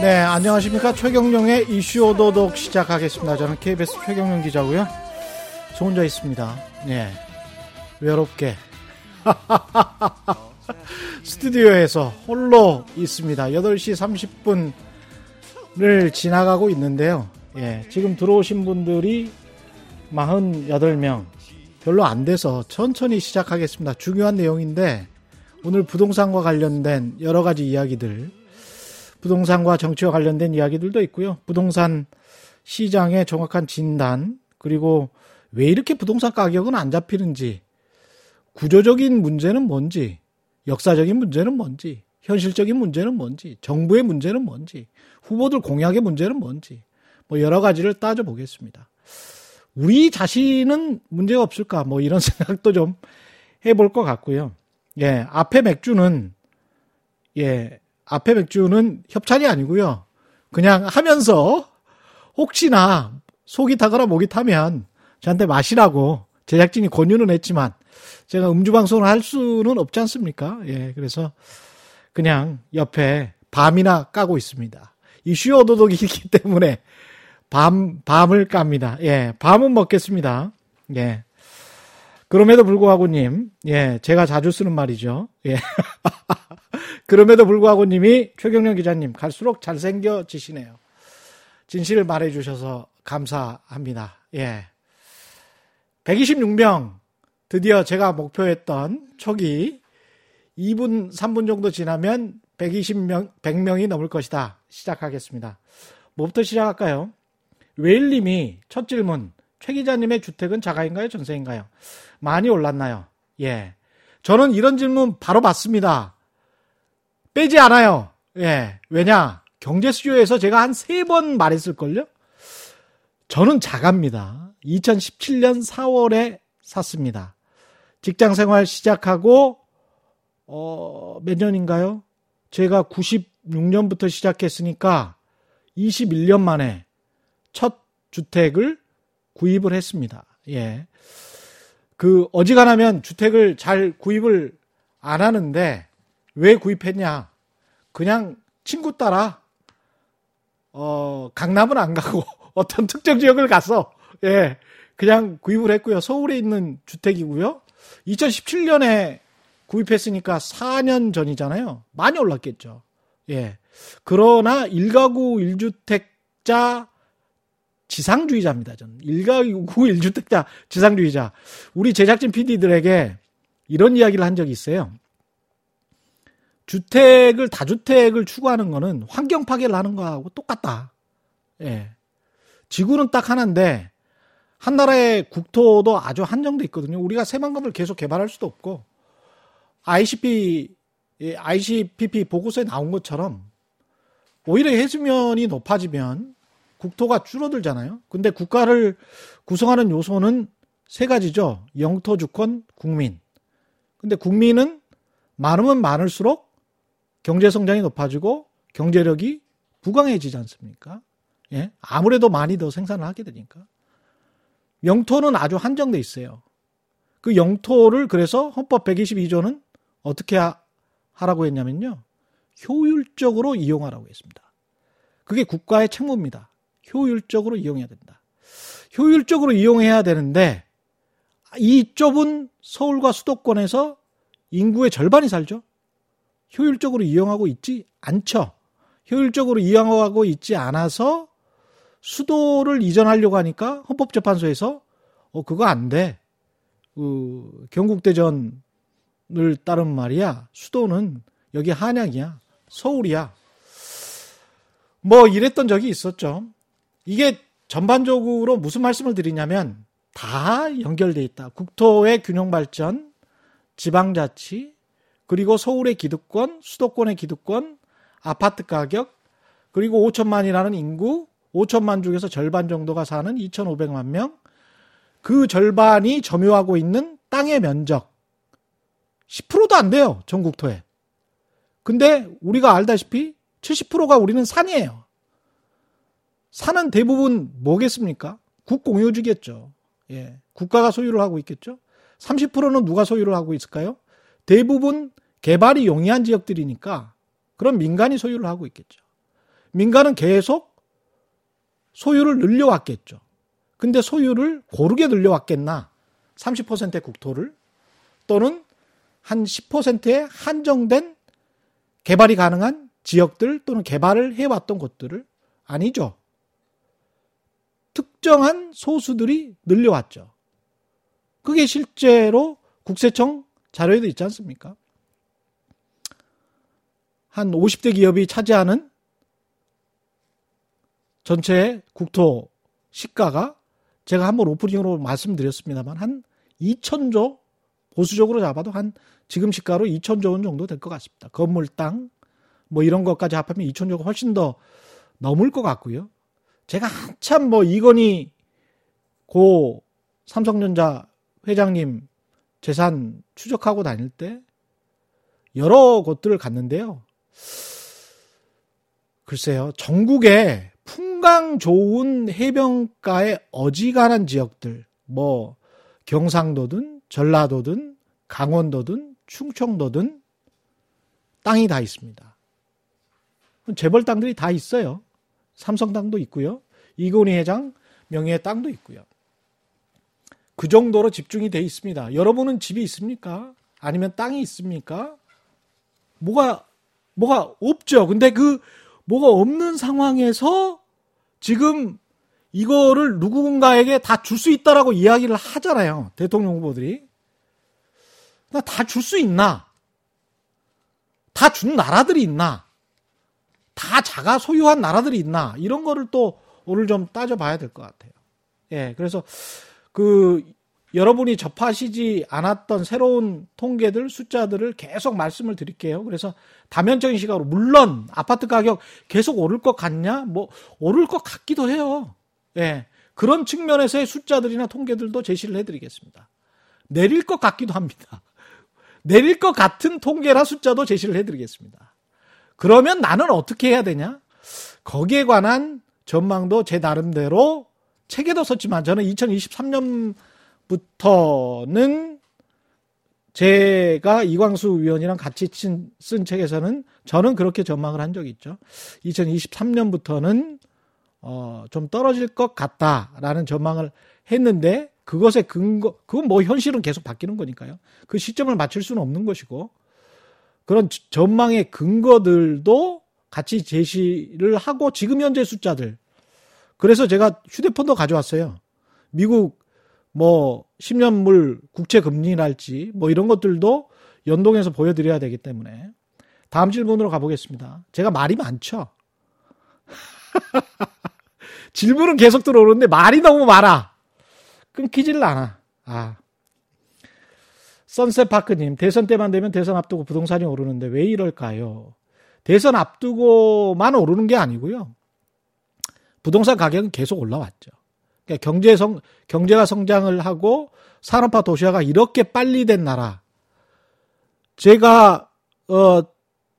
네, 안녕하십니까. 최경령의 이슈 오도독 시작하겠습니다. 저는 KBS 최경령 기자고요. 저 혼자 있습니다. 네. 외롭게. 스튜디오에서 홀로 있습니다. 8시 30분을 지나가고 있는데요. 예, 지금 들어오신 분들이 48명. 별로 안 돼서 천천히 시작하겠습니다. 중요한 내용인데 오늘 부동산과 관련된 여러 가지 이야기들 부동산과 정치와 관련된 이야기들도 있고요. 부동산 시장의 정확한 진단, 그리고 왜 이렇게 부동산 가격은 안 잡히는지, 구조적인 문제는 뭔지, 역사적인 문제는 뭔지, 현실적인 문제는 뭔지, 정부의 문제는 뭔지, 후보들 공약의 문제는 뭔지, 뭐 여러 가지를 따져보겠습니다. 우리 자신은 문제가 없을까? 뭐 이런 생각도 좀 해볼 것 같고요. 예, 앞에 맥주는, 예, 앞에 맥주는 협찬이 아니고요. 그냥 하면서 혹시나 속이 타거나 목이 타면 저한테 마시라고 제작진이 권유는 했지만 제가 음주 방송을 할 수는 없지 않습니까? 예, 그래서 그냥 옆에 밤이나 까고 있습니다. 이슈 어도독이기 때문에 밤 밤을 깝니다. 예, 밤은 먹겠습니다. 예. 그럼에도 불구하고 님, 예, 제가 자주 쓰는 말이죠. 예. 그럼에도 불구하고 님이 최경련 기자님 갈수록 잘생겨지시네요. 진실을 말해주셔서 감사합니다. 예. 126명 드디어 제가 목표했던 초기 2분, 3분 정도 지나면 120명, 100명이 넘을 것이다. 시작하겠습니다. 뭐부터 시작할까요? 웨일님이 첫 질문. 최 기자님의 주택은 자가인가요? 전세인가요? 많이 올랐나요? 예. 저는 이런 질문 바로 받습니다. 빼지 않아요. 예. 왜냐? 경제 수요에서 제가 한 세 번 말했을걸요? 저는 자갑니다. 2017년 4월에 샀습니다. 직장 생활 시작하고, 어, 몇 년인가요? 제가 96년부터 시작했으니까 21년 만에 첫 주택을 구입을 했습니다. 예. 그, 어지간하면 주택을 잘 구입을 안 하는데, 왜 구입했냐? 그냥 친구 따라 어, 강남은 안 가고 어떤 특정 지역을 가서 예, 그냥 구입을 했고요. 서울에 있는 주택이고요. 2017년에 구입했으니까 4년 전이잖아요. 많이 올랐겠죠. 예. 그러나 1가구 1주택자 지상주의자입니다. 저는 1가구 1주택자 지상주의자. 우리 제작진 PD들에게 이런 이야기를 한 적이 있어요. 주택을 다주택을 추구하는 거는 환경 파괴를 하는 거하고 똑같다. 예. 지구는 딱 하나인데 한 나라의 국토도 아주 한정돼 있거든요. 우리가 새만금을 계속 개발할 수도 없고 ICP ICPP 보고서에 나온 것처럼 오히려 해수면이 높아지면 국토가 줄어들잖아요. 근데 국가를 구성하는 요소는 세 가지죠. 영토 주권 국민. 근데 국민은 많으면 많을수록 경제 성장이 높아지고 경제력이 부강해지지 않습니까? 예? 아무래도 많이 더 생산을 하게 되니까. 영토는 아주 한정돼 있어요. 그 영토를 그래서 헌법 122조는 어떻게 하 라고 했냐면요. 효율적으로 이용하라고 했습니다. 그게 국가의 책무입니다. 효율적으로 이용해야 된다. 효율적으로 이용해야 되는데 이 좁은 서울과 수도권에서 인구의 절반이 살죠. 효율적으로 이용하고 있지 않죠. 효율적으로 이용하고 있지 않아서 수도를 이전하려고 하니까 헌법재판소에서 어 그거 안 돼. 그 경국대전을 따른 말이야. 수도는 여기 한양이야. 서울이야. 뭐 이랬던 적이 있었죠. 이게 전반적으로 무슨 말씀을 드리냐면 다 연결돼 있다. 국토의 균형 발전, 지방자치, 그리고 서울의 기득권, 수도권의 기득권, 아파트 가격, 그리고 5천만이라는 인구, 5천만 중에서 절반 정도가 사는 2,500만 명, 그 절반이 점유하고 있는 땅의 면적 10%도 안 돼요. 전국토에. 근데 우리가 알다시피 70%가 우리는 산이에요. 산은 대부분 뭐겠습니까? 국공유지겠죠. 예. 국가가 소유를 하고 있겠죠. 30%는 누가 소유를 하고 있을까요? 대부분 개발이 용이한 지역들이니까 그런 민간이 소유를 하고 있겠죠. 민간은 계속 소유를 늘려왔겠죠. 근데 소유를 고르게 늘려왔겠나? 30%의 국토를 또는 한 10%의 한정된 개발이 가능한 지역들 또는 개발을 해왔던 곳들을 아니죠. 특정한 소수들이 늘려왔죠. 그게 실제로 국세청 자료에도 있지 않습니까? 한 50대 기업이 차지하는 전체 국토 시가가 제가 한번 오프닝으로 말씀드렸습니다만 한 2천조 보수적으로 잡아도 한 지금 시가로 2천조 원 정도 될 것 같습니다. 건물 땅 뭐 이런 것까지 합하면 2천조가 훨씬 더 넘을 것 같고요. 제가 한참 뭐 이건희 고 삼성전자 회장님 재산 추적하고 다닐 때 여러 곳들을 갔는데요. 글쎄요, 전국에 풍광 좋은 해변가에 어지간한 지역들, 뭐 경상도든 전라도든 강원도든 충청도든 땅이 다 있습니다. 재벌 땅들이 다 있어요. 삼성 땅도 있고요. 이건희 회장 명예의 땅도 있고요. 그 정도로 집중이 돼 있습니다. 여러분은 집이 있습니까? 아니면 땅이 있습니까? 뭐가 뭐가 없죠. 근데 그 뭐가 없는 상황에서 지금 이거를 누군가에게 다 줄 수 있다라고 이야기를 하잖아요. 대통령 후보들이. 나 다 줄 수 있나? 다 준 나라들이 있나? 다 자가 소유한 나라들이 있나? 이런 거를 또 오늘 좀 따져봐야 될 것 같아요. 예, 그래서 그 여러분이 접하시지 않았던 새로운 통계들, 숫자들을 계속 말씀을 드릴게요. 그래서 다면적인 시각으로, 물론 아파트 가격 계속 오를 것 같냐? 뭐, 오를 것 같기도 해요. 예. 그런 측면에서의 숫자들이나 통계들도 제시를 해드리겠습니다. 내릴 것 같기도 합니다. 내릴 것 같은 통계나 숫자도 제시를 해드리겠습니다. 그러면 나는 어떻게 해야 되냐? 거기에 관한 전망도 제 나름대로 책에도 썼지만 저는 2023년 부터는 제가 이광수 위원이랑 같이 쓴 책에서는 저는 그렇게 전망을 한 적이 있죠. 2023년부터는 어, 좀 떨어질 것 같다라는 전망을 했는데 그것의 근거, 그건 뭐 현실은 계속 바뀌는 거니까요. 그 시점을 맞출 수는 없는 것이고 그런 전망의 근거들도 같이 제시를 하고 지금 현재 숫자들. 그래서 제가 휴대폰도 가져왔어요. 미국 뭐 10년물 국채 금리랄지 뭐 이런 것들도 연동해서 보여드려야 되기 때문에 다음 질문으로 가보겠습니다. 제가 말이 많죠. 질문은 계속 들어오는데 말이 너무 많아. 끊기질 않아. 아. 선셋파크님, 대선 때만 되면 대선 앞두고 부동산이 오르는데 왜 이럴까요? 대선 앞두고만 오르는 게 아니고요. 부동산 가격은 계속 올라왔죠. 그러니까 경제 성, 경제가 성장을 하고 산업화 도시화가 이렇게 빨리 된 나라. 제가, 어,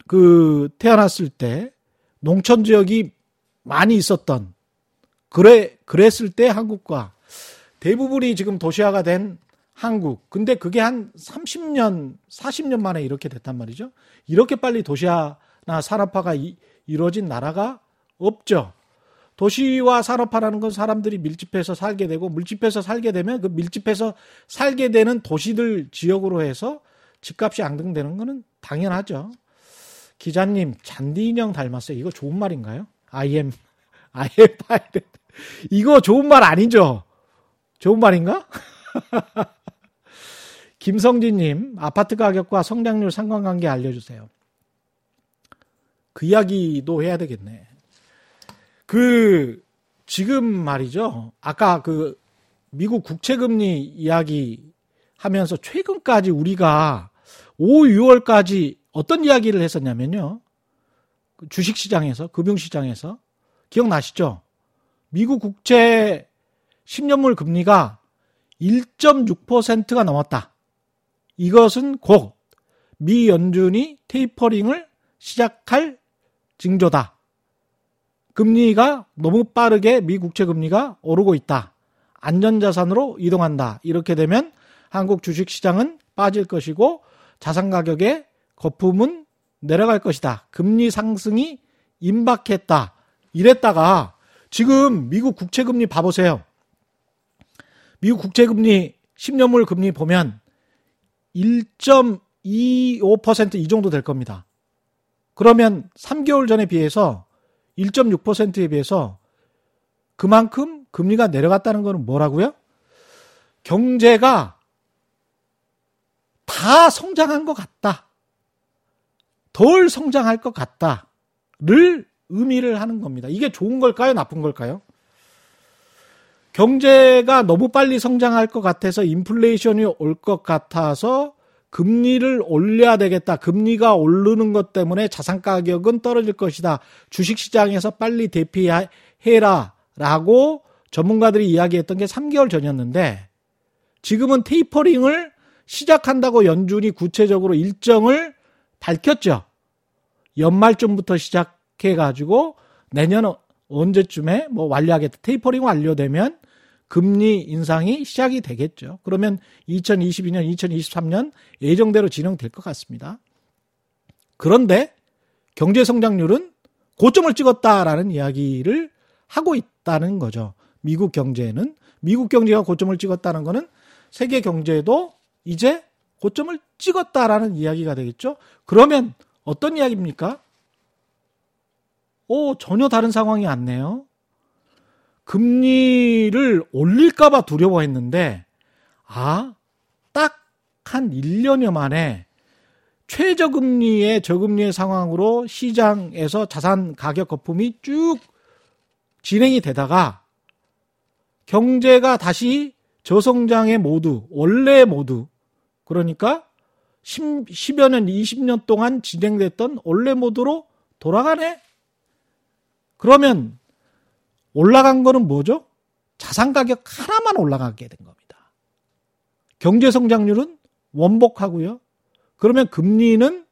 그, 태어났을 때 농촌 지역이 많이 있었던, 그래, 그랬을 때 한국과 대부분이 지금 도시화가 된 한국. 근데 그게 한 30년, 40년 만에 이렇게 됐단 말이죠. 이렇게 빨리 도시화나 산업화가 이, 이루어진 나라가 없죠. 도시와 산업화라는 건 사람들이 밀집해서 살게 되고 밀집해서 살게 되면 그 밀집해서 살게 되는 도시들 지역으로 해서 집값이 앙등되는 거는 당연하죠. 기자님 잔디 인형 닮았어요. 이거 좋은 말인가요? I am I am pilot. 이거 좋은 말 아니죠? 좋은 말인가? 김성진님 아파트 가격과 성장률 상관관계 알려주세요. 그 이야기도 해야 되겠네. 그 지금 말이죠. 아까 그 미국 국채금리 이야기 하면서 최근까지 우리가 5, 6월까지 어떤 이야기를 했었냐면요. 그 주식시장에서, 금융시장에서. 기억나시죠? 미국 국채 10년물 금리가 1.6%가 넘었다. 이것은 곧 미 연준이 테이퍼링을 시작할 징조다. 금리가 너무 빠르게 미 국채 금리가 오르고 있다. 안전자산으로 이동한다. 이렇게 되면 한국 주식 시장은 빠질 것이고 자산 가격의 거품은 내려갈 것이다. 금리 상승이 임박했다. 이랬다가 지금 미국 국채금리 봐보세요. 미국 국채금리 10년물 금리 보면 1.25%이 정도 될 겁니다. 그러면 3개월 전에 비해서 1.6%에 비해서 그만큼 금리가 내려갔다는 것은 뭐라고요? 경제가 다 성장한 것 같다. 덜 성장할 것 같다 를 의미를 하는 겁니다. 이게 좋은 걸까요? 나쁜 걸까요? 경제가 너무 빨리 성장할 것 같아서 인플레이션이 올 것 같아서 금리를 올려야 되겠다. 금리가 오르는 것 때문에 자산 가격은 떨어질 것이다. 주식 시장에서 빨리 대피해라. 라고 전문가들이 이야기했던 게 3개월 전이었는데 지금은 테이퍼링을 시작한다고 연준이 구체적으로 일정을 밝혔죠. 연말쯤부터 시작해가지고 내년 언제쯤에 뭐 완료하겠다. 테이퍼링 완료되면 금리 인상이 시작이 되겠죠. 그러면 2022년, 2023년 예정대로 진행될 것 같습니다. 그런데 경제 성장률은 고점을 찍었다라는 이야기를 하고 있다는 거죠. 미국 경제는 미국 경제가 고점을 찍었다는 거는 세계 경제도 이제 고점을 찍었다라는 이야기가 되겠죠. 그러면 어떤 이야기입니까? 오, 전혀 다른 상황이 왔네요. 금리를 올릴까봐 두려워했는데, 아, 딱 한 1년여 만에 최저금리의 저금리의 상황으로 시장에서 자산 가격 거품이 쭉 진행이 되다가 경제가 다시 저성장의 모두, 원래 모두, 그러니까 10, 10여 년, 20년 동안 진행됐던 원래 모드로 돌아가네? 그러면 올라간 거는 뭐죠? 자산 가격 하나만 올라가게 된 겁니다. 경제 성장률은 원복하고요. 그러면 금리는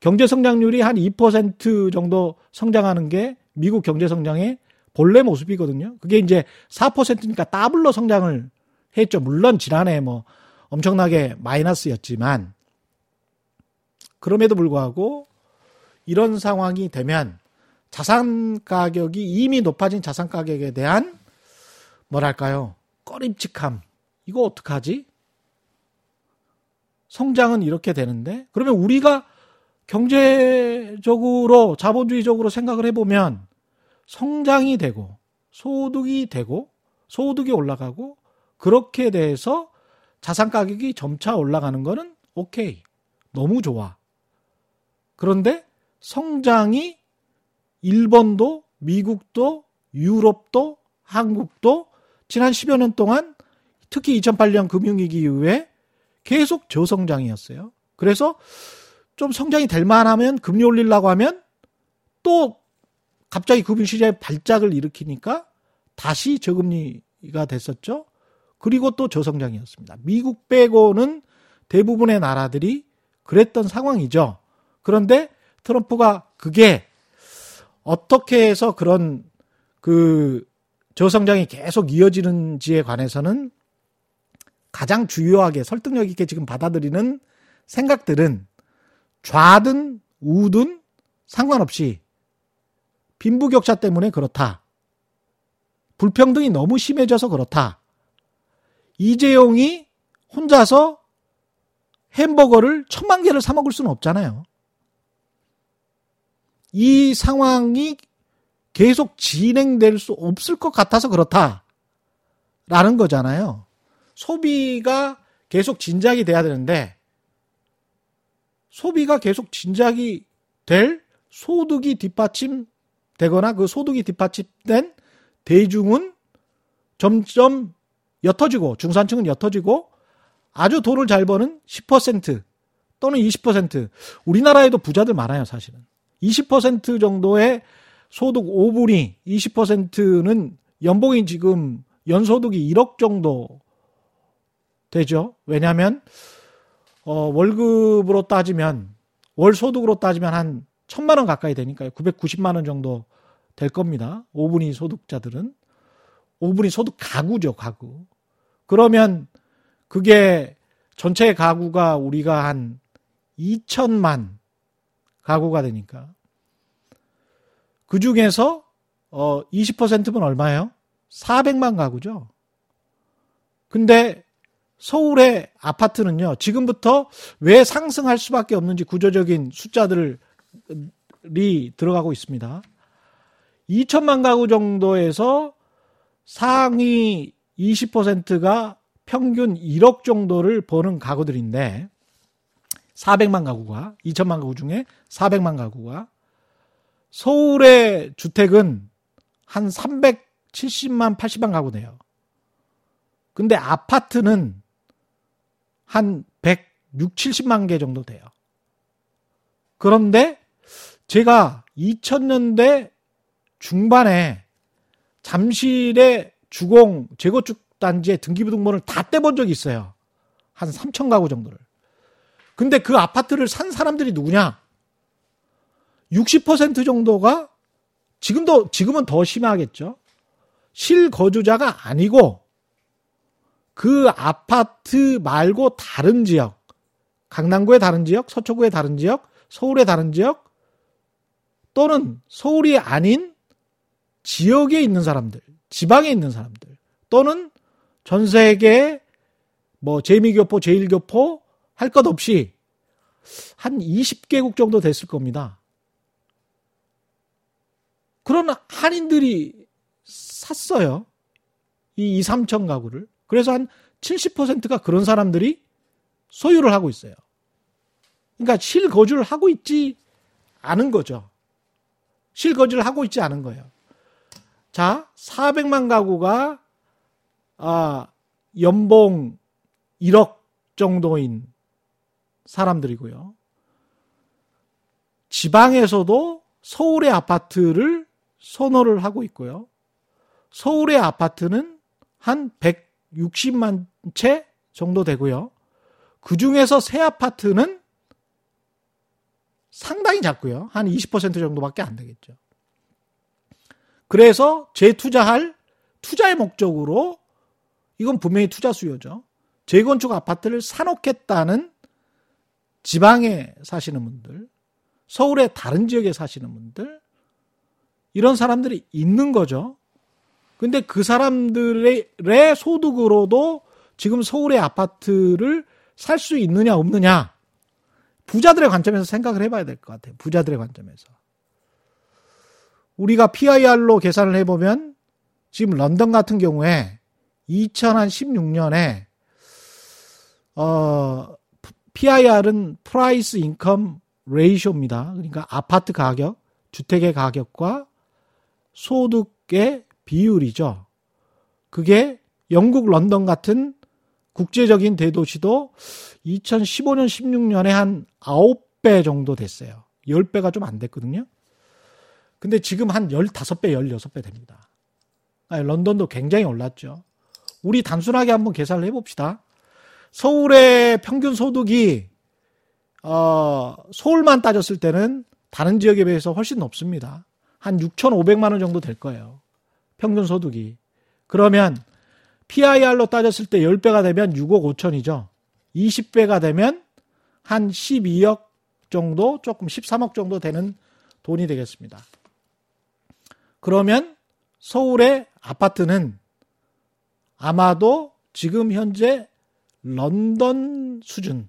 경제 성장률이 한 2% 정도 성장하는 게 미국 경제 성장의 본래 모습이거든요. 그게 이제 4%니까 더블로 성장을 했죠. 물론 지난해 뭐 엄청나게 마이너스였지만 그럼에도 불구하고 이런 상황이 되면 자산 가격이 이미 높아진 자산 가격에 대한 뭐랄까요? 꺼림칙함. 이거 어떡하지? 성장은 이렇게 되는데 그러면 우리가 경제적으로 자본주의적으로 생각을 해보면 성장이 되고 소득이 되고 소득이 올라가고 그렇게 돼서 자산 가격이 점차 올라가는 거는 오케이. 너무 좋아. 그런데 성장이 일본도 미국도 유럽도 한국도 지난 10여 년 동안 특히 2008년 금융위기 이후에 계속 저성장이었어요. 그래서 좀 성장이 될 만하면 금리 올리려고 하면 또 갑자기 금융시장에 발작을 일으키니까 다시 저금리가 됐었죠. 그리고 또 저성장이었습니다. 미국 빼고는 대부분의 나라들이 그랬던 상황이죠. 그런데 트럼프가 그게 어떻게 해서 그런 그 저성장이 계속 이어지는지에 관해서는 가장 주요하게 설득력 있게 지금 받아들이는 생각들은 좌든 우든 상관없이 빈부격차 때문에 그렇다. 불평등이 너무 심해져서 그렇다. 이재용이 혼자서 햄버거를 천만 개를 사 먹을 수는 없잖아요. 이 상황이 계속 진행될 수 없을 것 같아서 그렇다. 라는 거잖아요. 소비가 계속 진작이 돼야 되는데, 소비가 계속 진작이 될 소득이 뒷받침 되거나 그 소득이 뒷받침된 대중은 점점 옅어지고, 중산층은 옅어지고, 아주 돈을 잘 버는 10% 또는 20% 우리나라에도 부자들 많아요, 사실은. 20% 정도의 소득 5분이 20%는 연봉이 지금 연소득이 1억 정도 되죠. 왜냐하면 어, 월급으로 따지면 월 소득으로 따지면 한 천만 원 가까이 되니까요. 990만 원 정도 될 겁니다. 5분위 소득자들은 5분위 소득 가구죠, 가구. 그러면 그게 전체 가구가 우리가 한 2천만 가구가 되니까 그 중에서 어, 20%면 얼마예요? 400만 가구죠. 근데 서울의 아파트는요, 지금부터 왜 상승할 수밖에 없는지 구조적인 숫자들이 들어가고 있습니다. 2천만 가구 정도에서 상위 20%가 평균 1억 정도를 버는 가구들인데, 400만 가구가, 2천만 가구 중에 400만 가구가, 서울의 주택은 한 370만, 80만 가구네요. 근데 아파트는 한 160, 70만 개 정도 돼요. 그런데 제가 2000년대 중반에 잠실의 주공 재건축 단지의 등기부 등본을 다 떼본 적이 있어요. 한 3천 가구 정도를. 근데 그 아파트를 산 사람들이 누구냐? 60% 정도가 지금도 지금은 더 심하겠죠. 실거주자가 아니고 그 아파트 말고 다른 지역, 강남구의 다른 지역, 서초구의 다른 지역, 서울의 다른 지역, 또는 서울이 아닌 지역에 있는 사람들, 지방에 있는 사람들, 또는 전 세계 뭐 재미교포, 제일교포 할 것 없이 한 20개국 정도 됐을 겁니다. 그런 한인들이 샀어요. 이 2, 3천 가구를. 그래서 한 70%가 그런 사람들이 소유를 하고 있어요. 그러니까 실거주를 하고 있지 않은 거죠. 실거주를 하고 있지 않은 거예요. 자, 400만 가구가 아, 연봉 1억 정도인 사람들이고요. 지방에서도 서울의 아파트를 선호를 하고 있고요. 서울의 아파트는 한 160만 채 정도 되고요. 그 중에서 새 아파트는 상당히 작고요. 한 20% 정도밖에 안 되겠죠. 그래서 재투자할 투자의 목적으로 이건 분명히 투자 수요죠. 재건축 아파트를 사놓겠다는 지방에 사시는 분들, 서울의 다른 지역에 사시는 분들, 이런 사람들이 있는 거죠. 근데 그 사람들의 소득으로도 지금 서울의 아파트를 살 수 있느냐 없느냐 부자들의 관점에서 생각을 해봐야 될 것 같아요. 부자들의 관점에서. 우리가 PIR로 계산을 해보면 지금 런던 같은 경우에 2016년에 어 PIR은 price income ratio입니다. 그러니까 아파트 가격, 주택의 가격과 소득의 비율이죠. 그게 영국 런던 같은 국제적인 대도시도 2015년, 16년에 한 9배 정도 됐어요. 10배가 좀 안 됐거든요. 근데 지금 한 15배, 16배 됩니다. 아니, 런던도 굉장히 올랐죠. 우리 단순하게 한번 계산을 해봅시다. 서울의 평균 소득이, 어, 서울만 따졌을 때는 다른 지역에 비해서 훨씬 높습니다. 한 6,500만 원 정도 될 거예요. 평균 소득이. 그러면 PIR로 따졌을 때 10배가 되면 6억 5천이죠. 20배가 되면 한 12억 정도, 조금 13억 정도 되는 돈이 되겠습니다. 그러면 서울의 아파트는 아마도 지금 현재 런던 수준의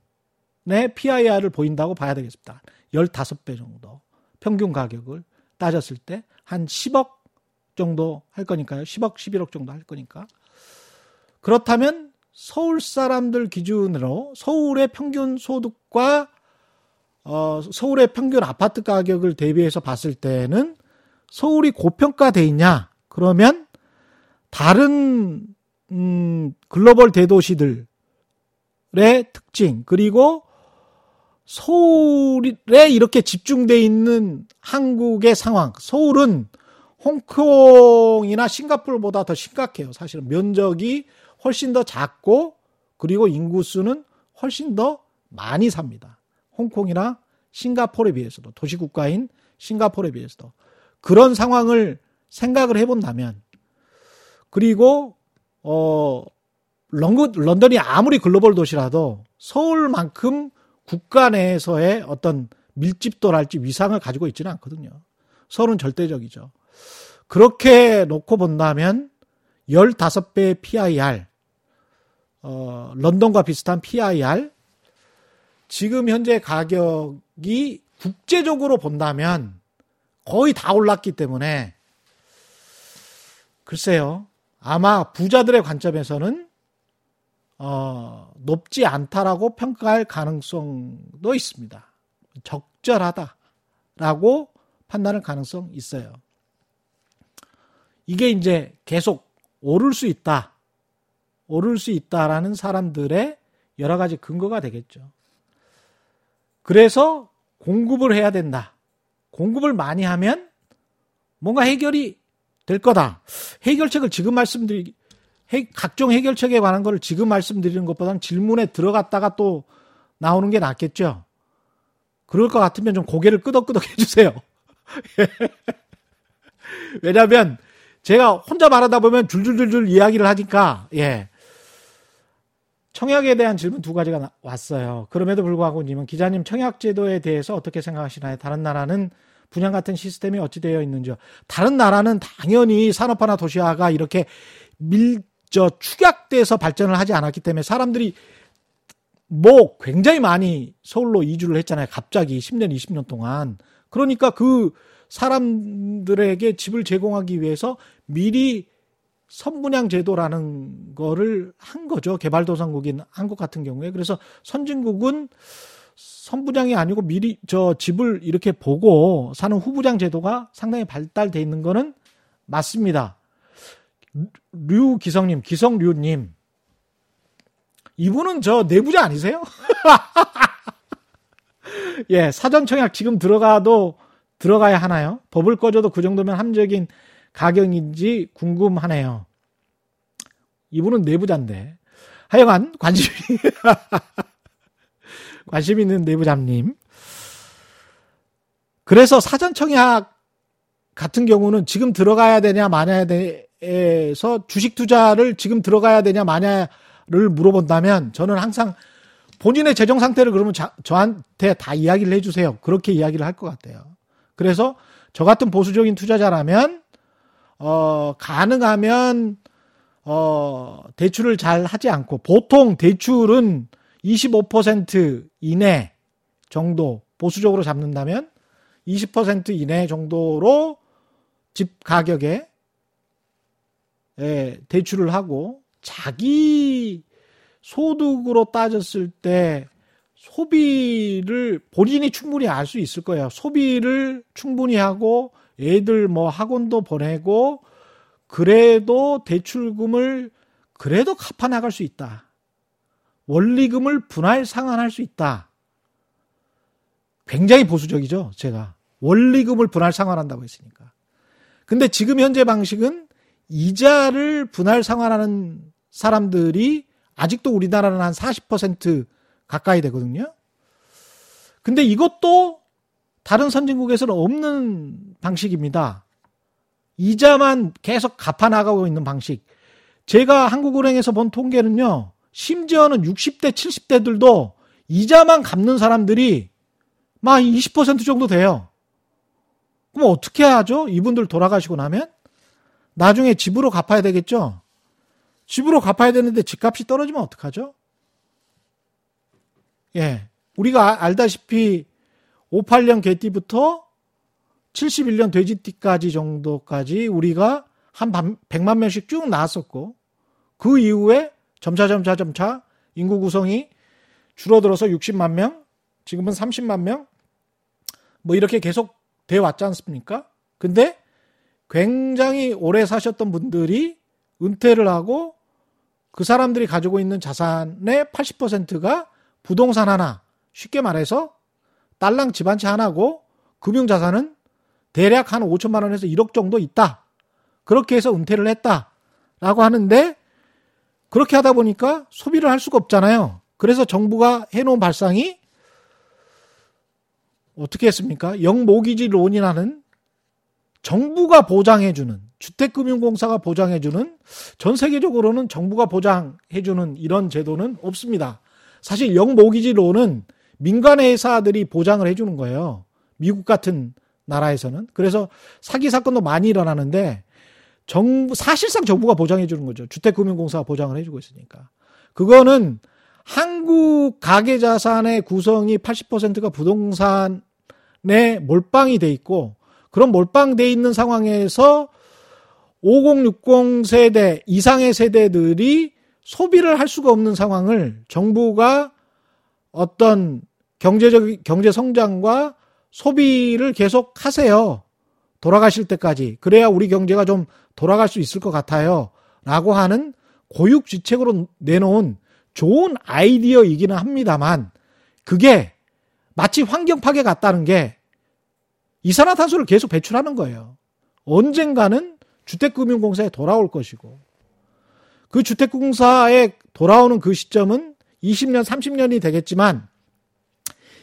PIR을 보인다고 봐야 되겠습니다. 15배 정도. 평균 가격을 따졌을 때 한 10억 정도 할 거니까요. 10억, 11억 정도 할 거니까. 그렇다면 서울 사람들 기준으로 서울의 평균 소득과 어, 서울의 평균 아파트 가격을 대비해서 봤을 때는 서울이 고평가돼 있냐? 그러면 다른 음, 글로벌 대도시들 의 특징 그리고 서울에 이렇게 집중돼 있는 한국의 상황. 서울은 홍콩이나 싱가폴보다 더 심각해요. 사실은 면적이 훨씬 더 작고 그리고 인구수는 훨씬 더 많이 삽니다. 홍콩이나 싱가폴에 비해서도 도시 국가인 싱가폴에 비해서도 그런 상황을 생각을 해본다면 그리고 어 런던이 아무리 글로벌 도시라도 서울만큼 국가 내에서의 어떤 밀집도랄지 위상을 가지고 있지는 않거든요. 서울은 절대적이죠. 그렇게 놓고 본다면 15배 PIR, 어, 런던과 비슷한 PIR, 지금 현재 가격이 국제적으로 본다면 거의 다 올랐기 때문에 글쎄요. 아마 부자들의 관점에서는 어, 높지 않다라고 평가할 가능성도 있습니다. 적절하다라고 판단할 가능성 있어요. 이게 이제 계속 오를 수 있다. 오를 수 있다라는 사람들의 여러 가지 근거가 되겠죠. 그래서 공급을 해야 된다. 공급을 많이 하면 뭔가 해결이 될 거다. 해결책을 지금 말씀드리, 각종 해결책에 관한 걸 지금 말씀드리는 것보다는 질문에 들어갔다가 또 나오는 게 낫겠죠. 그럴 것 같으면 좀 고개를 끄덕끄덕 해주세요. 왜냐하면 제가 혼자 말하다 보면 줄줄줄줄 이야기를 하니까 예. 청약에 대한 질문 두 가지가 나, 왔어요. 그럼에도 불구하고 님은 기자님 청약 제도에 대해서 어떻게 생각하시나요? 다른 나라는 분양 같은 시스템이 어찌 되어 있는지요? 다른 나라는 당연히 산업화나 도시화가 이렇게 밀, 저, 축약돼서 발전을 하지 않았기 때문에 사람들이 뭐 굉장히 많이 서울로 이주를 했잖아요. 갑자기 10년, 20년 동안. 그러니까 그 사람들에게 집을 제공하기 위해서 미리 선분양 제도라는 거를 한 거죠. 개발도상국인 한국 같은 경우에. 그래서 선진국은 선분양이 아니고 미리 저 집을 이렇게 보고 사는 후분양 제도가 상당히 발달돼 있는 거는 맞습니다. 류기성님, 기성류님. 이분은 저 내부자 아니세요? 예, 사전 청약 지금 들어가도 들어가야 하나요? 법을 꺼줘도 그 정도면 합리적인 가격인지 궁금하네요. 이분은 내부자인데. 하여간 관심이 관심 있는 내부자님. 그래서 사전 청약 같은 경우는 지금 들어가야 되냐 마냐 에 대해서 주식 투자를 지금 들어가야 되냐 마냐를 물어본다면 저는 항상 본인의 재정 상태를 그러면 자, 저한테 다 이야기를 해주세요. 그렇게 이야기를 할 것 같아요. 그래서 저 같은 보수적인 투자자라면 어, 가능하면 어, 대출을 잘 하지 않고 보통 대출은 25% 이내 정도 보수적으로 잡는다면 20% 이내 정도로 집 가격에 예, 대출을 하고 자기 소득으로 따졌을 때 소비를 본인이 충분히 알 수 있을 거예요. 소비를 충분히 하고 애들 뭐 학원도 보내고 그래도 대출금을 그래도 갚아 나갈 수 있다. 원리금을 분할 상환할 수 있다. 굉장히 보수적이죠, 제가. 원리금을 분할 상환한다고 했으니까. 근데 지금 현재 방식은 이자를 분할 상환하는 사람들이 아직도 우리나라는 한 40% 가까이 되거든요. 근데 이것도 다른 선진국에서는 없는 방식입니다. 이자만 계속 갚아 나가고 있는 방식. 제가 한국은행에서 본 통계는요. 심지어는 60대, 70대들도 이자만 갚는 사람들이 막 20% 정도 돼요. 그럼 어떻게 하죠? 이분들 돌아가시고 나면? 나중에 집으로 갚아야 되겠죠? 집으로 갚아야 되는데 집값이 떨어지면 어떡하죠? 예. 우리가 알다시피 58년 개띠부터 71년 돼지띠까지 정도까지 우리가 한 100만 명씩 쭉 나왔었고 그 이후에 점차 점차 점차 인구 구성이 줄어들어서 60만 명, 지금은 30만 명, 뭐 이렇게 계속 돼 왔지 않습니까? 근데 굉장히 오래 사셨던 분들이 은퇴를 하고 그 사람들이 가지고 있는 자산의 80%가 부동산 하나, 쉽게 말해서 딸랑 집 한 채 하나고 금융 자산은 대략 한 5천만 원에서 1억 정도 있다. 그렇게 해서 은퇴를 했다. 라고 하는데 그렇게 하다 보니까 소비를 할 수가 없잖아요. 그래서 정부가 해놓은 발상이 어떻게 했습니까? 영모기지 론이라는 정부가 보장해주는 주택금융공사가 보장해주는 전 세계적으로는 정부가 보장해주는 이런 제도는 없습니다. 사실 영모기지 론은 민간의 회사들이 보장을 해주는 거예요. 미국 같은 나라에서는. 그래서 사기 사건도 많이 일어나는데 정부 사실상 정부가 보장해 주는 거죠. 주택금융공사가 보장을 해주고 있으니까. 그거는 한국 가계 자산의 구성이 80%가 부동산에 몰빵이 돼 있고 그런 몰빵돼 있는 상황에서 5060 세대 이상의 세대들이 소비를 할 수가 없는 상황을 정부가 어떤 경제적 경제 성장과 소비를 계속 하세요. 돌아가실 때까지. 그래야 우리 경제가 좀 돌아갈 수 있을 것 같아요. 라고 하는 고육지책으로 내놓은 좋은 아이디어이기는 합니다만 그게 마치 환경 파괴 같다는 게 이산화탄소를 계속 배출하는 거예요. 언젠가는 주택금융공사에 돌아올 것이고 그 주택공사에 돌아오는 그 시점은 20년, 30년이 되겠지만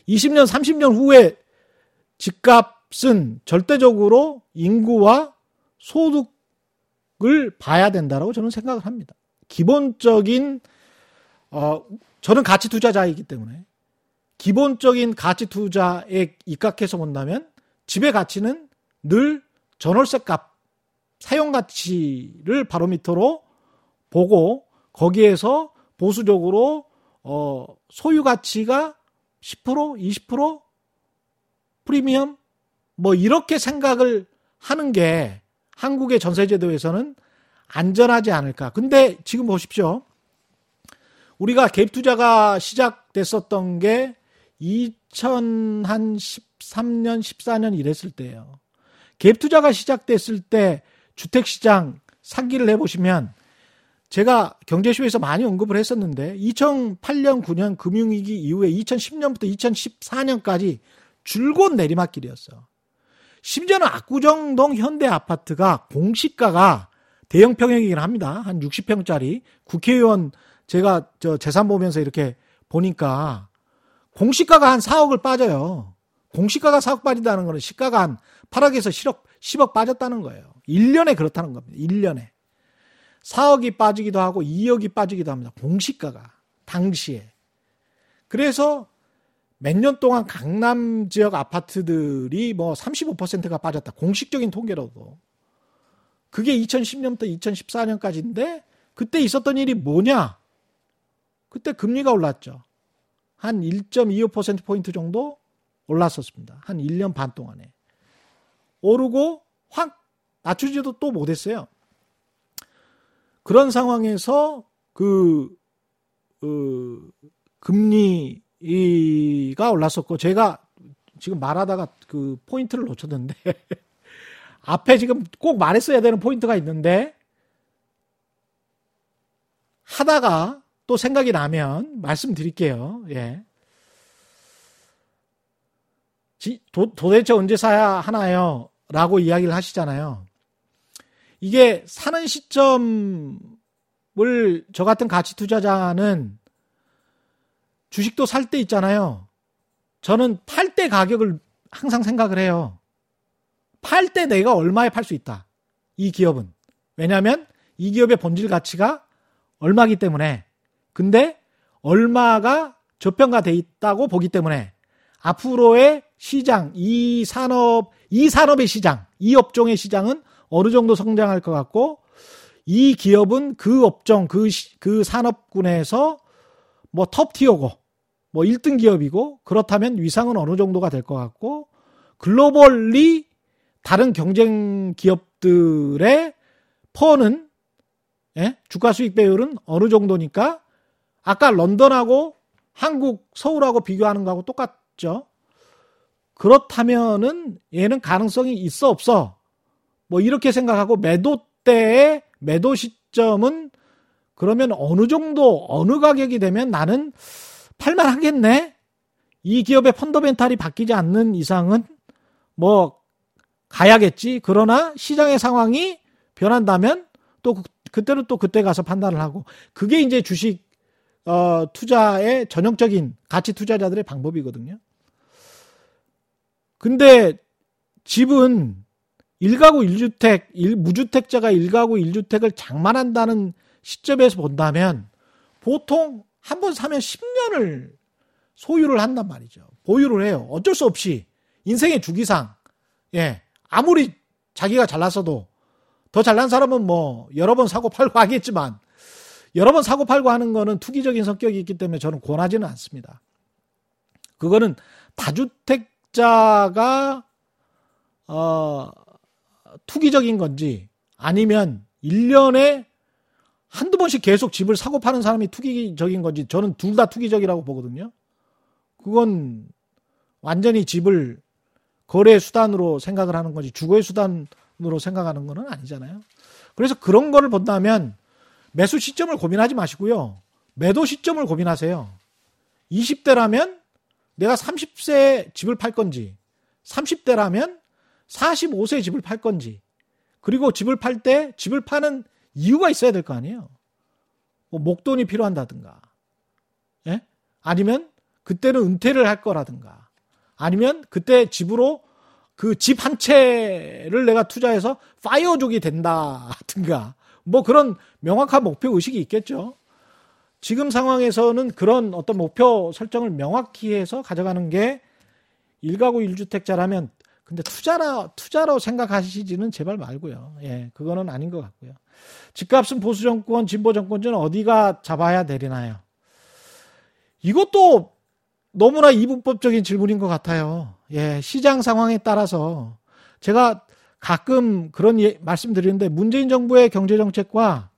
20년, 30년 후에 집값은 절대적으로 인구와 소득을 봐야 된다라고 저는 생각을 합니다. 기본적인 어 저는 가치 투자자이기 때문에 기본적인 가치 투자에 입각해서 본다면 집의 가치는 늘 전월세 값 사용 가치를 바로미터로 보고 거기에서 보수적으로 어 소유 가치가 10% 20% 프리미엄 뭐 이렇게 생각을 하는 게 한국의 전세제도에서는 안전하지 않을까. 근데 지금 보십시오. 우리가 갭 투자가 시작됐었던 게 2013년, 14년 이랬을 때예요. 갭 투자가 시작됐을 때 주택 시장 상기를 해 보시면 제가 경제쇼에서 많이 언급을 했었는데 2008년, 9년 금융위기 이후에 2010년부터 2014년까지 줄곧 내리막길이었어. 심지어는 압구정동 현대 아파트가 공시가가 대형 평형이긴 합니다. 한 60평짜리 국회의원 제가 저 재산 보면서 이렇게 보니까 공시가가 한 4억을 빠져요. 공시가가 4억 빠진다는 거는 시가가 한 8억에서 10억, 10억 빠졌다는 거예요. 1년에 그렇다는 겁니다. 1년에. 4억이 빠지기도 하고 2억이 빠지기도 합니다. 공시가가. 당시에. 그래서 몇 년 동안 강남 지역 아파트들이 뭐 35%가 빠졌다. 공식적인 통계로도. 그게 2010년부터 2014년까지인데 그때 있었던 일이 뭐냐? 그때 금리가 올랐죠. 한 1.25%포인트 정도 올랐었습니다. 한 1년 반 동안에. 오르고 확 낮추지도 또 못했어요. 그런 상황에서 그, 그 금리 이가 올랐었고 제가 지금 말하다가 그 포인트를 놓쳤는데 앞에 지금 꼭 말했어야 되는 포인트가 있는데 하다가 또 생각이 나면 말씀드릴게요. 예. 도, 도대체 언제 사야 하나요? 라고 이야기를 하시잖아요. 이게 사는 시점을 저 같은 가치 투자자는 주식도 살 때 있잖아요. 저는 팔 때 가격을 항상 생각을 해요. 팔 때 내가 얼마에 팔 수 있다. 이 기업은. 왜냐하면 이 기업의 본질 가치가 얼마기 때문에. 근데 얼마가 저평가돼 있다고 보기 때문에 앞으로의 시장, 이 산업, 이 산업의 시장, 이 업종의 시장은 어느 정도 성장할 것 같고 이 기업은 그 업종, 그, 그 산업군에서 뭐 톱티어고 뭐 1등 기업이고 그렇다면 위상은 어느 정도가 될 것 같고 글로벌리 다른 경쟁 기업들의 퍼는 예? 주가 수익 배율은 어느 정도니까 아까 런던하고 한국 서울하고 비교하는 거하고 똑같 죠. 그렇다면은 얘는 가능성이 있어 없어. 뭐 이렇게 생각하고 매도 때의 매도 시점은 그러면 어느 정도 어느 가격이 되면 나는 팔만 하겠네? 이 기업의 펀더멘탈이 바뀌지 않는 이상은 뭐 가야겠지. 그러나 시장의 상황이 변한다면 또 그, 때는또 그때 가서 판단을 하고 그게 이제 주식 어, 투자의 전형적인 가치 투자자들의 방법이거든요. 근데 집은 1가구 1주택, 1, 무주택자가 1가구 1주택을 장만한다는 시점에서 본다면 보통 한 번 사면 10년을 소유를 한단 말이죠. 보유를 해요. 어쩔 수 없이 인생의 주기상 예. 아무리 자기가 잘났어도 더 잘난 사람은 뭐 여러 번 사고 팔고 하겠지만 여러 번 사고 팔고 하는 거는 투기적인 성격이 있기 때문에 저는 권하지는 않습니다. 그거는 다주택자가 어 투기적인 건지 아니면 1년에 한두 번씩 계속 집을 사고 파는 사람이 투기적인 건지 저는 둘 다 투기적이라고 보거든요. 그건 완전히 집을 거래 수단으로 생각을 하는 거지 주거의 수단으로 생각하는 거는 아니잖아요. 그래서 그런 거를 본다면 매수 시점을 고민하지 마시고요. 매도 시점을 고민하세요. 20대라면 내가 30세 집을 팔 건지, 30대라면 45세 집을 팔 건지, 그리고 집을 팔 때 집을 파는 이유가 있어야 될 거 아니에요. 뭐 목돈이 필요한다든가, 예? 아니면 그때는 은퇴를 할 거라든가, 아니면 그때 집으로 그 집 한 채를 내가 투자해서 파이어족이 된다든가, 뭐 그런 명확한 목표 의식이 있겠죠. 지금 상황에서는 그런 어떤 목표 설정을 명확히 해서 가져가는 게 1가구 1주택자라면 근데 투자라 투자로 생각하시지는 제발 말고요. 예, 그거는 아닌 것 같고요. 집값은 보수 정권, 진보 정권은 어디가 잡아야 되리나요? 이것도 너무나 이분법적인 질문인 것 같아요. 예, 시장 상황에 따라서 제가 가끔 그런 예, 말씀드리는데 문재인 정부의 경제 정책과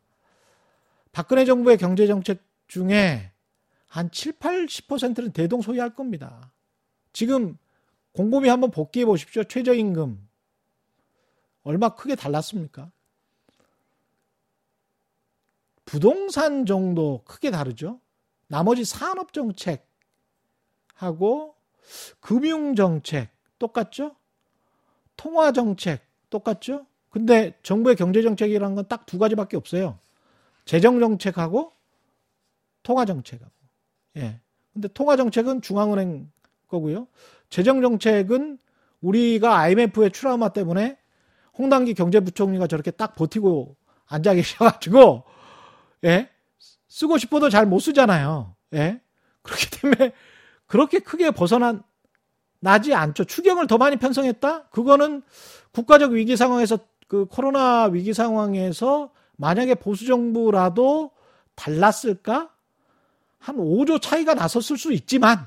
박근혜 정부의 경제 정책 중에 한 7, 80%는 대동소이할 겁니다. 지금 곰곰이 한번 복귀해 보십시오. 최저임금. 얼마 크게 달랐습니까? 부동산 정도 크게 다르죠. 나머지 산업 정책하고 금융 정책 똑같죠? 통화 정책 똑같죠? 근데 정부의 경제정책이라는 건 딱 두 가지밖에 없어요. 재정정책하고 통화정책하고. 예. 근데 통화정책은 중앙은행 거고요. 재정정책은 우리가 IMF의 트라우마 때문에 홍당기 경제부총리가 저렇게 딱 버티고 앉아 계셔가지고, 예. 쓰고 싶어도 잘 못 쓰잖아요. 예. 그렇기 때문에 그렇게 크게 벗어난, 나지 않죠. 추경을 더 많이 편성했다? 그거는 국가적 위기 상황에서 그 코로나 위기 상황에서 만약에 보수 정부라도 달랐을까? 한 5조 차이가 났었을 수 있지만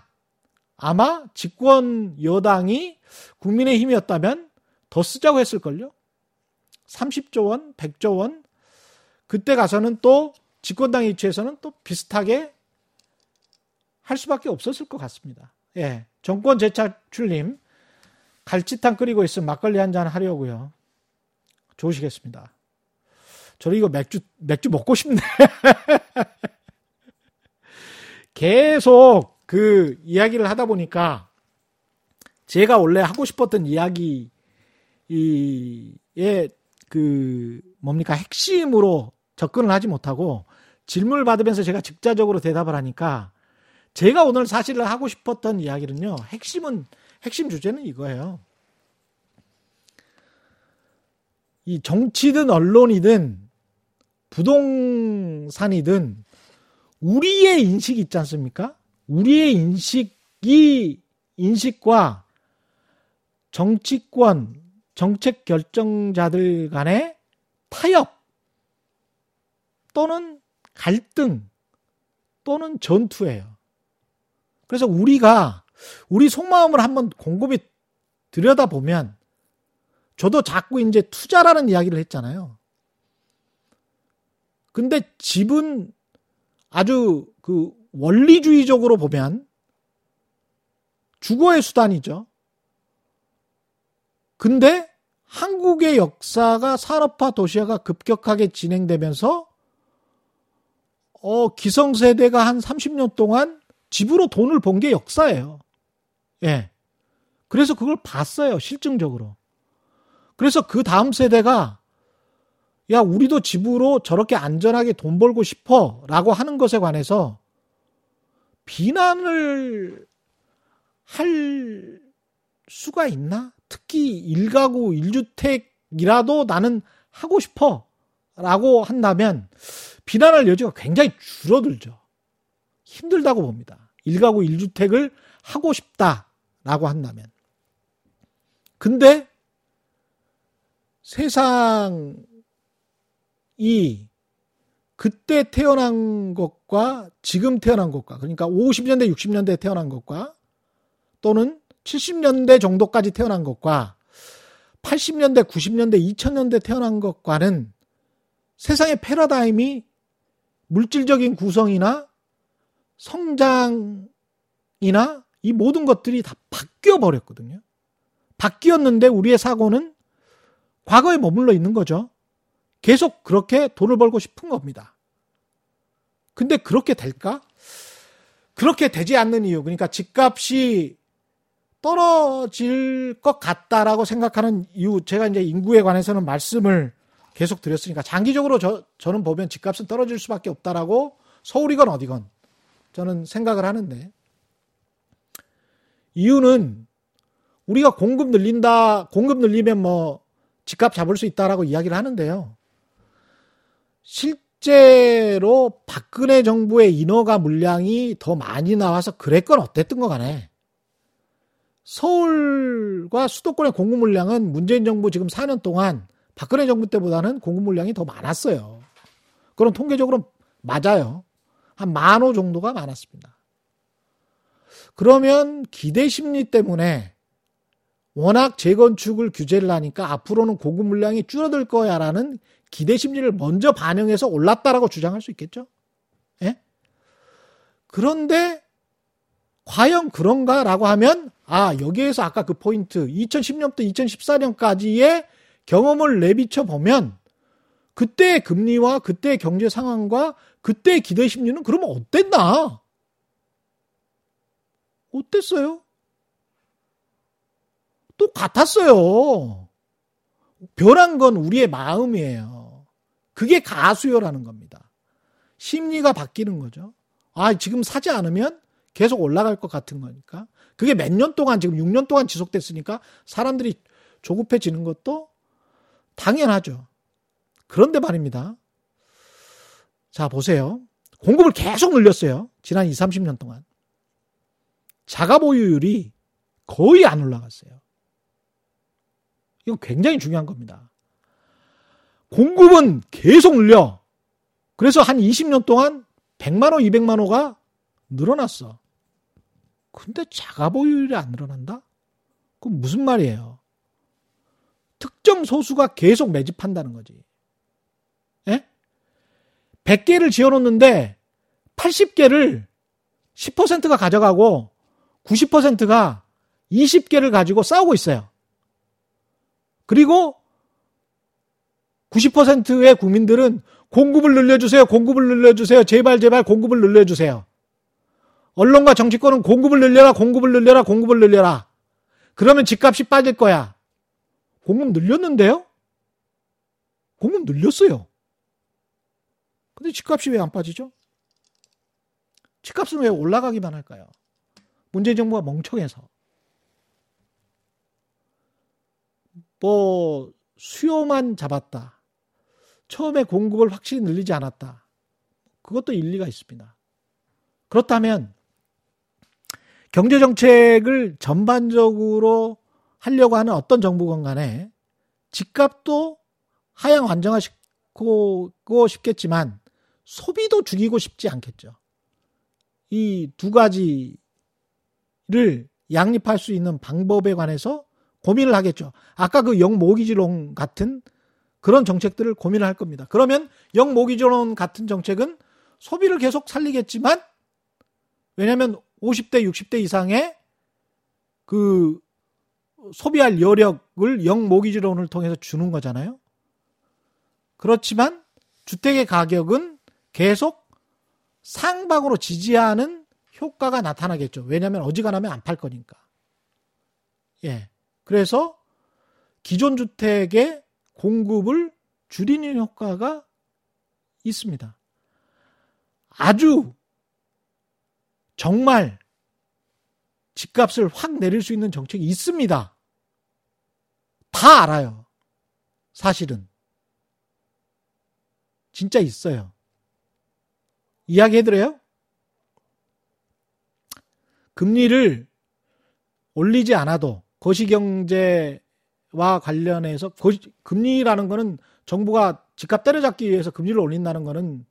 아마 집권 여당이 국민의 힘이었다면 더 쓰자고 했을걸요? 30조 원, 100조 원. 그때 가서는 또 집권당 입장에서는 또 비슷하게 할 수밖에 없었을 것 같습니다. 예. 정권 재차출님, 갈치탕 끓이고 있으면 막걸리 한 잔 하려고요. 좋으시겠습니다. 저는 이거 맥주, 맥주 먹고 싶네. 계속 그 이야기를 하다 보니까 제가 원래 하고 싶었던 이야기의 그 뭡니까 핵심으로 접근을 하지 못하고 질문을 받으면서 제가 직자적으로 대답을 하니까 제가 오늘 사실을 하고 싶었던 이야기는요. 핵심은 핵심 주제는 이거예요. 이 정치든 언론이든 부동산이든 우리의 인식이 있지 않습니까? 우리의 인식이 인식과 정치권, 정책 결정자들 간의 타협 또는 갈등 또는 전투예요. 그래서 우리가 우리 속마음을 한번 곰곰이 들여다보면 저도 자꾸 이제 투자라는 이야기를 했잖아요. 근데 집은 아주 그 원리주의적으로 보면 주거의 수단이죠. 근데 한국의 역사가 산업화 도시화가 급격하게 진행되면서 어, 기성세대가 한 30년 동안 집으로 돈을 번게 역사예요. 예. 그래서 그걸 봤어요, 실증적으로. 그래서 그 다음 세대가 야, 우리도 집으로 저렇게 안전하게 돈 벌고 싶어 라고 하는 것에 관해서 비난을 할 수가 있나? 특히 일가구 1주택이라도 나는 하고 싶어 라고 한다면 비난할 여지가 굉장히 줄어들죠. 힘들다고 봅니다. 일가구 1주택을 하고 싶다라고 한다면. 근데 세상이 그때 태어난 것과 지금 태어난 것과 그러니까 50년대, 60년대에 태어난 것과 또는 70년대 정도까지 태어난 것과 80년대, 90년대, 2000년대 태어난 것과는 세상의 패러다임이 물질적인 구성이나 성장이나 이 모든 것들이 다 바뀌어 버렸거든요. 바뀌었는데 우리의 사고는 과거에 머물러 있는 거죠. 계속 그렇게 돈을 벌고 싶은 겁니다. 근데 그렇게 될까? 그렇게 되지 않는 이유. 그러니까 집값이 떨어질 것 같다라고 생각하는 이유. 제가 이제 인구에 관해서는 말씀을 계속 드렸으니까 장기적으로 저, 저는 보면 집값은 떨어질 수밖에 없다라고 서울이건 어디건 저는 생각을 하는데 이유는 우리가 공급 늘린다, 공급 늘리면 뭐 집값 잡을 수 있다라고 이야기를 하는데요. 실제로 박근혜 정부의 인허가 물량이 더 많이 나와서 그랬건 어땠든 거 간에 서울과 수도권의 공급 물량은 문재인 정부 지금 4년 동안 박근혜 정부 때보다는 공급 물량이 더 많았어요. 그럼 통계적으로 맞아요. 한 만 호 정도가 많았습니다. 그러면 기대 심리 때문에 워낙 재건축을 규제를 하니까 앞으로는 고급 물량이 줄어들 거야라는 기대 심리를 먼저 반영해서 올랐다라고 주장할 수 있겠죠. 예? 그런데 과연 그런가라고 하면 아 여기에서 아까 그 포인트 2010년부터 2014년까지의 경험을 내비쳐 보면 그때의 금리와 그때의 경제 상황과 그때의 기대 심리는 그러면 어땠나? 어땠어요? 똑같았어요. 변한 건 우리의 마음이에요. 그게 가수요라는 겁니다. 심리가 바뀌는 거죠. 아, 지금 사지 않으면 계속 올라갈 것 같은 거니까. 그게 몇 년 동안, 지금 6년 동안 지속됐으니까 사람들이 조급해지는 것도 당연하죠. 그런데 말입니다. 자, 보세요. 공급을 계속 늘렸어요. 지난 20, 30년 동안. 자가 보유율이 거의 안 올라갔어요. 이건 굉장히 중요한 겁니다. 공급은 계속 늘려. 그래서 한 20년 동안 100만 호, 200만 호가 늘어났어. 근데 자가 보유율이 안 늘어난다? 그럼 무슨 말이에요? 특정 소수가 계속 매집한다는 거지. 예? 100개를 지어놓는데 80개를 10%가 가져가고 90%가 20개를 가지고 싸우고 있어요. 그리고 90%의 국민들은 공급을 늘려주세요. 공급을 늘려주세요. 제발 제발 공급을 늘려주세요. 언론과 정치권은 공급을 늘려라. 공급을 늘려라. 공급을 늘려라. 그러면 집값이 빠질 거야. 공급 늘렸는데요? 공급 늘렸어요. 근데 집값이 왜 안 빠지죠? 집값은 왜 올라가기만 할까요? 문재인 정부가 멍청해서. 뭐 수요만 잡았다. 처음에 공급을 확실히 늘리지 않았다. 그것도 일리가 있습니다. 그렇다면 경제 정책을 전반적으로 하려고 하는 어떤 정부건 간에 집값도 하향 안정화시키고 싶겠지만 소비도 죽이고 싶지 않겠죠. 이 두 가지를 양립할 수 있는 방법에 관해서 고민을 하겠죠. 아까 그 영모기지론 같은 그런 정책들을 고민을 할 겁니다. 그러면 영모기지론 같은 정책은 소비를 계속 살리겠지만 왜냐하면 50대, 60대 이상의 그 소비할 여력을 영모기지론을 통해서 주는 거잖아요. 그렇지만 주택의 가격은 계속 상방으로 지지하는 효과가 나타나겠죠. 왜냐하면 어지간하면 안 팔 거니까. 예. 그래서 기존 주택의 공급을 줄이는 효과가 있습니다. 아주 정말 집값을 확 내릴 수 있는 정책이 있습니다. 다 알아요. 사실은. 진짜 있어요. 이야기해드려요? 금리를 올리지 않아도 거시경제를 금리와 관련해서 금리라는 거는 정부가 집값 때려잡기 위해서 금리를 올린다는 거는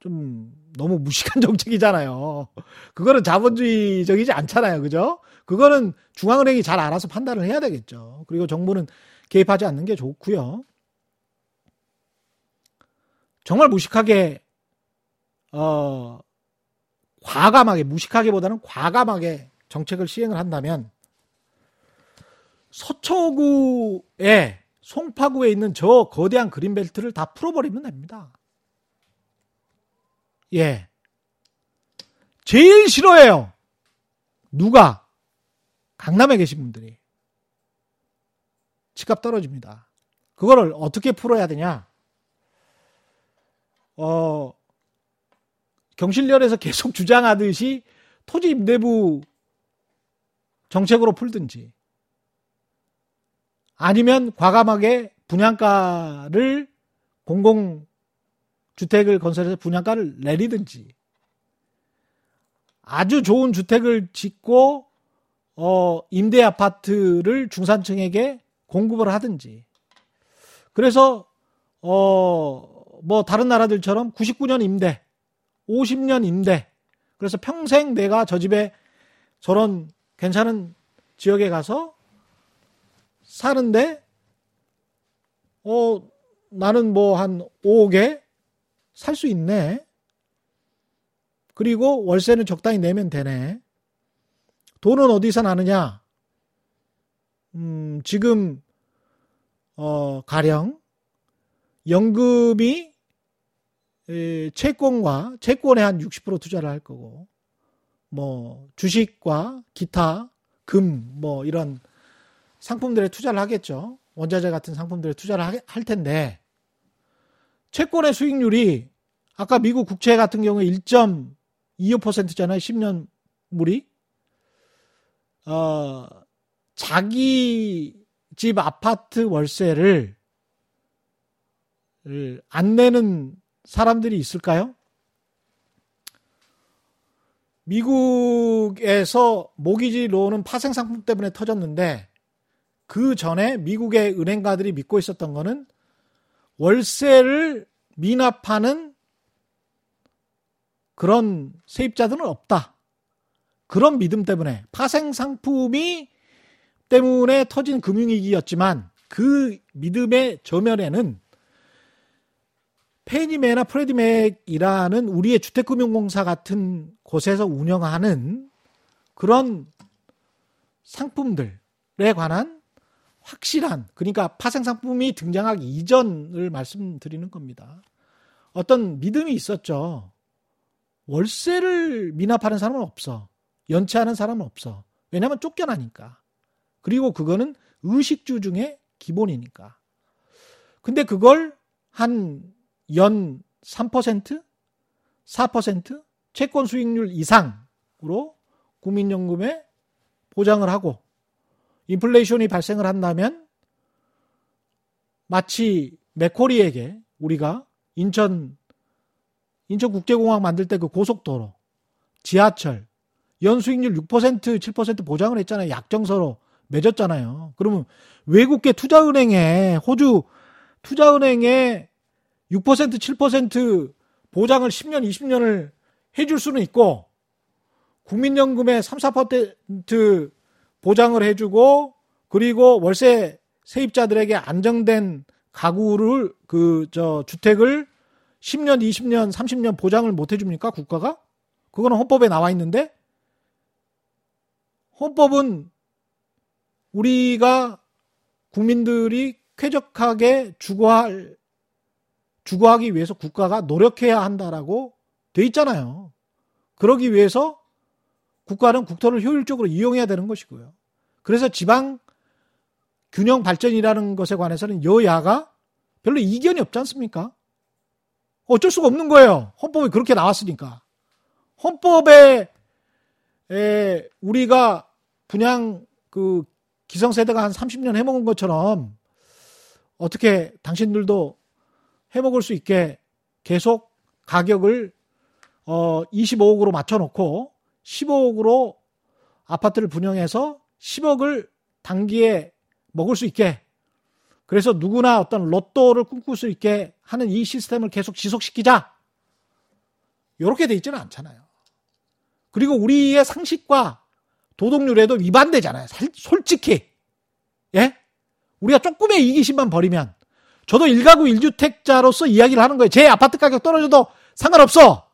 좀 너무 무식한 정책이잖아요. 그거는 자본주의적이지 않잖아요. 그죠? 그거는 중앙은행이 잘 알아서 판단을 해야 되겠죠. 그리고 정부는 개입하지 않는 게 좋고요. 정말 무식하게 어 과감하게 무식하게보다는 과감하게 정책을 시행을 한다면 서초구에 송파구에 있는 저 거대한 그린벨트를 다 풀어버리면 됩니다. 예. 제일 싫어해요. 누가? 강남에 계신 분들이. 집값 떨어집니다. 그거를 어떻게 풀어야 되냐? 어, 경실련에서 계속 주장하듯이 토지 임대부 정책으로 풀든지 아니면 과감하게 분양가를 공공 주택을 건설해서 분양가를 내리든지 아주 좋은 주택을 짓고 어, 임대 아파트를 중산층에게 공급을 하든지. 그래서 어, 뭐 다른 나라들처럼 99년 임대, 50년 임대 그래서 평생 내가 저 집에 저런 괜찮은 지역에 가서 사는데 어 나는 뭐 한 5억에 살 수 있네. 그리고 월세는 적당히 내면 되네. 돈은 어디서 나느냐? 음, 지금 어 가령 연금이 에, 채권과 채권에 한 60% 투자를 할 거고 뭐 주식과 기타 금 뭐 이런 상품들에 투자를 하겠죠. 원자재 같은 상품들에 투자를 할 텐데 채권의 수익률이 아까 미국 국채 같은 경우에 1.25%잖아요. 10년 물이. 어, 자기 집 아파트 월세를 안 내는 사람들이 있을까요? 미국에서 모기지 론은 파생 상품 때문에 터졌는데 그 전에 미국의 은행가들이 믿고 있었던 거는 월세를 미납하는 그런 세입자들은 없다. 그런 믿음 때문에 파생 상품이 때문에 터진 금융위기였지만 그 믿음의 저면에는 페니메나 프레디맥이라는 우리의 주택금융공사 같은 곳에서 운영하는 그런 상품들에 관한 확실한 그러니까 파생 상품이 등장하기 이전을 말씀드리는 겁니다. 어떤 믿음이 있었죠. 월세를 미납하는 사람은 없어. 연체하는 사람은 없어. 왜냐하면 쫓겨나니까. 그리고 그거는 의식주 중에 기본이니까. 근데 그걸 한 연 3%? 4%? 채권 수익률 이상으로 국민연금에 보장을 하고 인플레이션이 발생을 한다면 마치 맥코리에게 우리가 인천 인천국제공항 만들 때 그 고속도로, 지하철 연수익률 6% 7% 보장을 했잖아요. 약정서로 맺었잖아요. 그러면 외국계 투자은행에 호주 투자은행에 6% 7% 보장을 10년 20년을 해줄 수는 있고 국민연금에 3, 4% 보장을 해주고 그리고 월세 세입자들에게 안정된 가구를 그 저 주택을 10년, 20년, 30년 보장을 못 해줍니까 국가가? 그거는 헌법에 나와 있는데 헌법은 우리가 국민들이 쾌적하게 주거할 주거하기 위해서 국가가 노력해야 한다라고 돼 있잖아요. 그러기 위해서 국가는 국토를 효율적으로 이용해야 되는 것이고요. 그래서 지방 균형 발전이라는 것에 관해서는 여야가 별로 이견이 없지 않습니까? 어쩔 수가 없는 거예요. 헌법이 그렇게 나왔으니까. 헌법에 에, 우리가 분양 그 기성세대가 한 30년 해먹은 것처럼 어떻게 당신들도 해 먹을 수 있게 계속 가격을 어 25억으로 맞춰 놓고 15억으로 아파트를 분양해서 10억을 단기에 먹을 수 있게 그래서 누구나 어떤 로또를 꿈꿀 수 있게 하는 이 시스템을 계속 지속시키자. 이렇게 돼 있지는 않잖아요. 그리고 우리의 상식과 도덕률에도 위반되잖아요. 솔직히. 예? 우리가 조금의 이기심만 버리면 저도 일가구 일주택자로서 이야기를 하는 거예요. 제 아파트 가격 떨어져도 상관없어.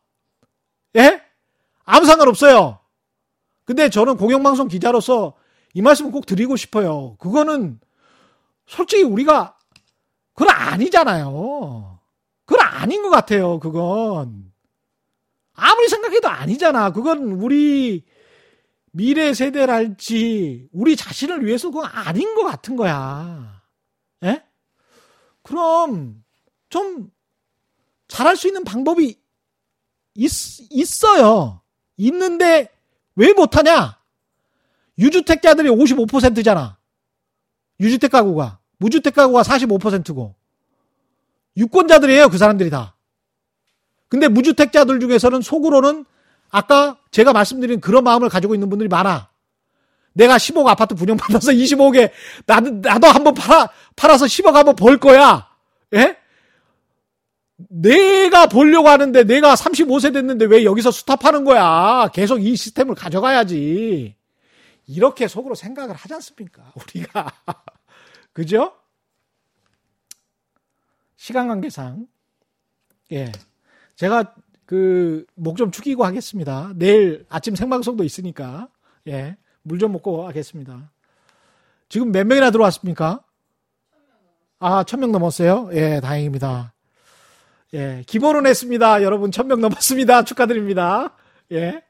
예? 아무 상관없어요. 근데 저는 공영방송 기자로서 이 말씀을 꼭 드리고 싶어요. 그거는 솔직히 우리가 그건 아니잖아요. 그건 아닌 것 같아요. 그건 아무리 생각해도 아니잖아. 그건 우리 미래 세대랄지 우리 자신을 위해서 그건 아닌 것 같은 거야. 예? 그럼 좀 잘할 수 있는 방법이 있, 있어요. 있는데 왜 못하냐? 유주택자들이 55%잖아. 유주택 가구가. 무주택 가구가 45%고. 유권자들이에요, 그 사람들이 다. 근데 무주택자들 중에서는 속으로는 아까 제가 말씀드린 그런 마음을 가지고 있는 분들이 많아. 내가 10억 아파트 분양받아서 25억에 나도, 나도 한번 팔아, 팔아서 10억 한번 벌 거야. 예? 내가 보려고 하는데 내가 35세 됐는데 왜 여기서 스탑하는 거야? 계속 이 시스템을 가져가야지. 이렇게 속으로 생각을 하지 않습니까? 우리가. 그죠? 시간 관계상. 예. 제가 그 목 좀 축이고 하겠습니다. 내일 아침 생방송도 있으니까. 예. 물 좀 먹고 하겠습니다. 지금 몇 명이나 들어왔습니까? 아, 천 명 넘었어요? 예, 다행입니다. 예, 기본은 했습니다. 여러분, 천 명 넘었습니다. 축하드립니다. 예.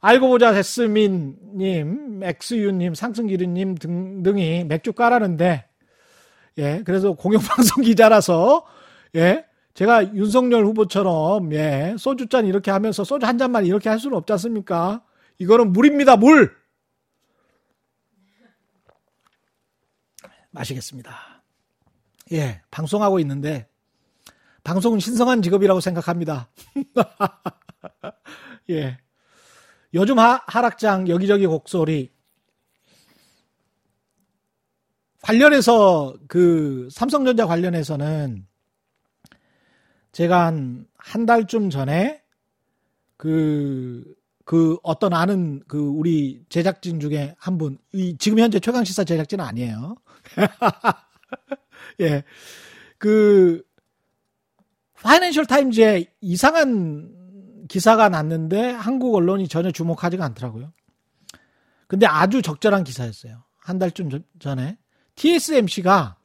알고 보자 제스민님, 엑스유님, 상승기르님 등 등이 맥주 까라는데, 예, 그래서 공영방송 기자라서, 예, 제가 윤석열 후보처럼, 예, 소주잔 이렇게 하면서 소주 한 잔만 이렇게 할 수는 없지 않습니까? 이거는 물입니다, 물! 마시겠습니다. 예, 방송하고 있는데, 방송은 신성한 직업이라고 생각합니다. 예. 요즘 하, 하락장 여기저기 곡소리 관련해서 그 삼성전자 관련해서는 제가 한 한 달쯤 전에 그, 그 어떤 아는 그 우리 제작진 중에 한 분, 이 지금 현재 최강 시사 제작진은 아니에요. 예. 그, 파이낸셜 타임즈에 이상한 기사가 났는데 한국 언론이 전혀 주목하지가 않더라고요. 근데 아주 적절한 기사였어요. 한 달쯤 전에 TSMC가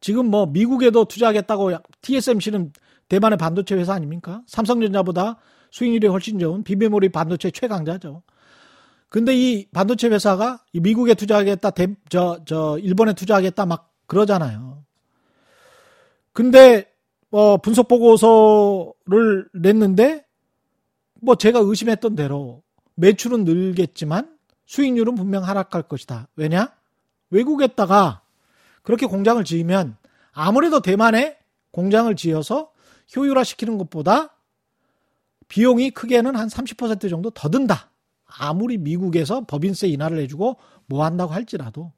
지금 뭐 미국에도 투자하겠다고 TSMC는 대만의 반도체 회사 아닙니까? 삼성전자보다 수익률이 훨씬 좋은 비메모리 반도체 최강자죠. 근데 이 반도체 회사가 미국에 투자하겠다, 대, 저, 저, 일본에 투자하겠다 막 그러잖아요. 근데 어, 분석 보고서를 냈는데 뭐 제가 의심했던 대로 매출은 늘겠지만 수익률은 분명 하락할 것이다. 왜냐? 외국에다가 그렇게 공장을 지으면 아무래도 대만에 공장을 지어서 효율화 시키는 것보다 비용이 크게는 한 30% 정도 더 든다. 아무리 미국에서 법인세 인하를 해주고 뭐 한다고 할지라도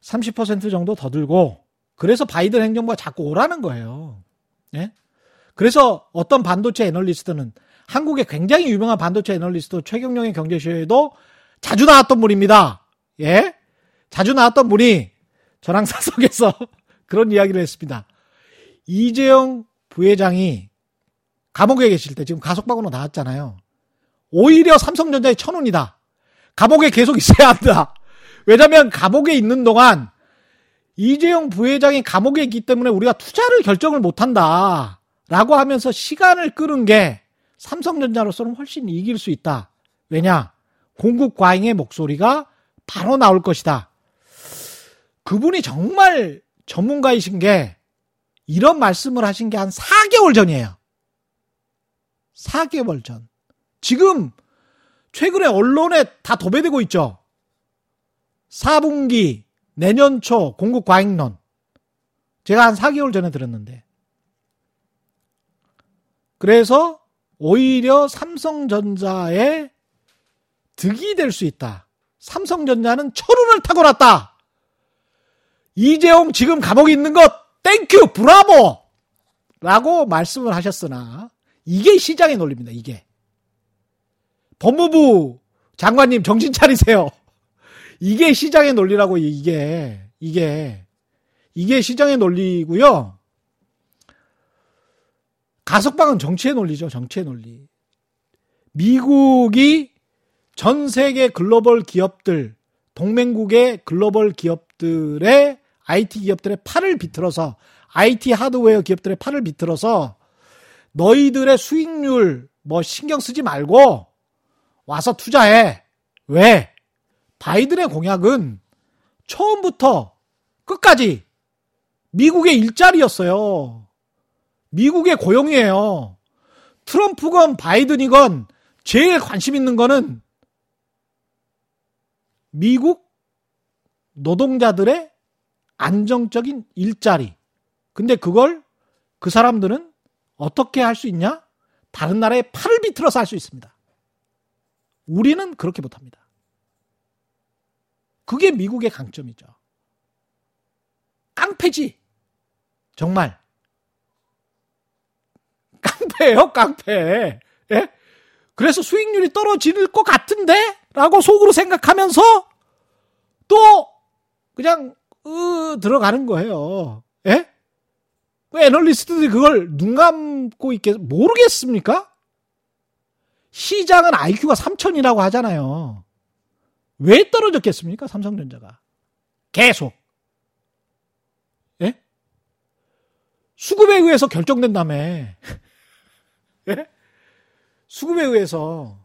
30% 정도 더 들고 그래서 바이든 행정부가 자꾸 오라는 거예요. 예? 그래서 어떤 반도체 애널리스트는 한국의 굉장히 유명한 반도체 애널리스트 최경영의 경제쇼에도 자주 나왔던 분입니다. 예? 자주 나왔던 분이 저랑 사석에서 그런 이야기를 했습니다. 이재용 부회장이 감옥에 계실 때 지금 가석방으로 나왔잖아요. 오히려 삼성전자의 천운이다. 감옥에 계속 있어야 한다. 왜냐하면 감옥에 있는 동안 이재용 부회장이 감옥에 있기 때문에 우리가 투자를 결정을 못 한다. 라고 하면서 시간을 끄는 게 삼성전자로서는 훨씬 이길 수 있다. 왜냐? 공급 과잉의 목소리가 바로 나올 것이다. 그분이 정말 전문가이신 게 이런 말씀을 하신 게 한 4개월 전이에요. 4개월 전. 지금 최근에 언론에 다 도배되고 있죠. 4분기 내년 초 공급 과잉론. 제가 한 4개월 전에 들었는데. 그래서 오히려 삼성전자에 득이 될 수 있다. 삼성전자는 천운을 타고 났다. 이재용 지금 감옥에 있는 것 thank you 브라보 라고 말씀을 하셨으나 이게 시장의 논리입니다. 이게 법무부 장관님 정신 차리세요. 이게 시장의 논리라고 이게 이게 이게 시장의 논리고요. 가석방은 정치의 논리죠. 정치의 논리. 미국이 전 세계 글로벌 기업들, 동맹국의 글로벌 기업들의 IT 기업들의 팔을 비틀어서 IT 하드웨어 기업들의 팔을 비틀어서 너희들의 수익률 뭐 신경 쓰지 말고 와서 투자해. 왜? 바이든의 공약은 처음부터 끝까지 미국의 일자리였어요. 미국의 고용이에요. 트럼프건 바이든이건 제일 관심 있는 거는 미국 노동자들의 안정적인 일자리. 근데 그걸 그 사람들은 어떻게 할 수 있냐? 다른 나라에 팔을 비틀어서 할 수 있습니다. 우리는 그렇게 못합니다. 그게 미국의 강점이죠. 깡패지. 정말. 깡패예요, 깡패. 예? 그래서 수익률이 떨어질 것 같은데? 라고 속으로 생각하면서 또 그냥 으 들어가는 거예요. 예? 왜 애널리스트들이 그걸 눈 감고 있겠 모르겠습니까? 시장은 IQ가 3000이라고 하잖아요. 왜 떨어졌겠습니까? 삼성전자가. 계속. 예? 수급에 의해서 결정된다며. 예? 수급에 의해서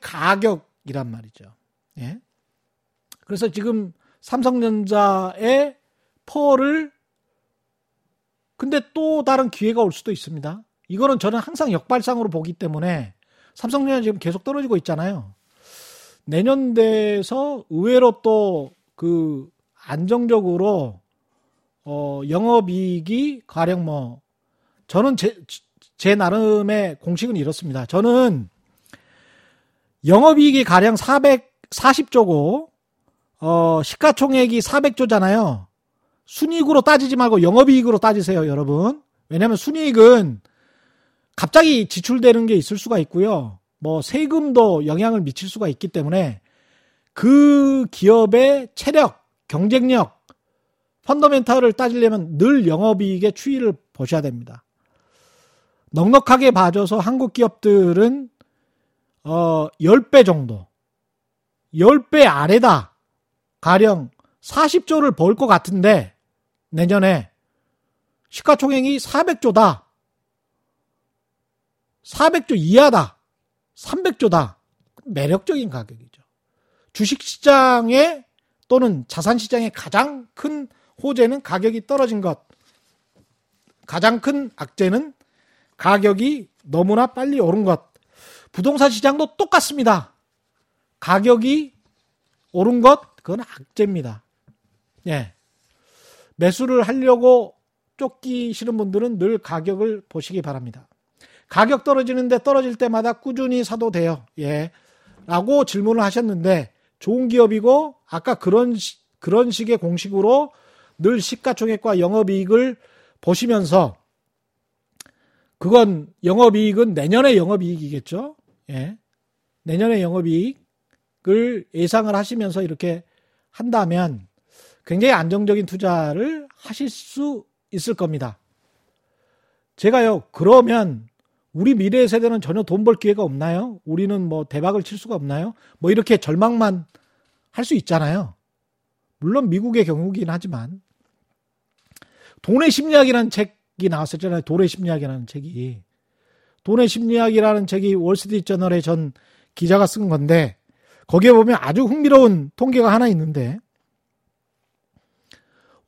가격이란 말이죠. 예? 그래서 지금 삼성전자의 펄을 근데 또 다른 기회가 올 수도 있습니다. 이거는 저는 항상 역발상으로 보기 때문에 삼성전자 지금 계속 떨어지고 있잖아요. 내년 돼서 의외로 또 그 안정적으로 어 영업이익이 가령 뭐 저는 제, 제 나름의 공식은 이렇습니다. 저는 영업이익이 가령 440조고 어 시가총액이 400조잖아요. 순이익으로 따지지 말고 영업이익으로 따지세요, 여러분. 왜냐하면 순이익은 갑자기 지출되는 게 있을 수가 있고요. 뭐 세금도 영향을 미칠 수가 있기 때문에 그 기업의 체력, 경쟁력, 펀더멘탈을 따지려면 늘 영업이익의 추이를 보셔야 됩니다. 넉넉하게 봐줘서 한국 기업들은 어 10배 정도 10배 아래다. 가령 40조를 벌 것 같은데 내년에 시가총액이 400조다. 400조 이하다. 300조다. 매력적인 가격이죠. 주식시장에 또는 자산시장의 가장 큰 호재는 가격이 떨어진 것. 가장 큰 악재는 가격이 너무나 빨리 오른 것. 부동산 시장도 똑같습니다. 가격이 오른 것, 그건 악재입니다. 예. 매수를 하려고 쫓기시는 분들은 늘 가격을 보시기 바랍니다. 가격 떨어지는데 떨어질 때마다 꾸준히 사도 돼요. 예. 라고 질문을 하셨는데 좋은 기업이고 아까 그런 그런 식의 공식으로 늘 시가총액과 영업이익을 보시면서 그건 영업이익은 내년의 영업이익이겠죠. 예. 내년의 영업이익을 예상을 하시면서 이렇게 한다면 굉장히 안정적인 투자를 하실 수 있을 겁니다. 제가요, 그러면 우리 미래 세대는 전혀 돈 벌 기회가 없나요? 우리는 뭐 대박을 칠 수가 없나요? 뭐 이렇게 절망만 할 수 있잖아요. 물론 미국의 경우긴 하지만 돈의 심리학이라는 책이 나왔었잖아요. 돈의 심리학이라는 책이. 돈의 심리학이라는 책이 월스트리트 저널의 전 기자가 쓴 건데 거기에 보면 아주 흥미로운 통계가 하나 있는데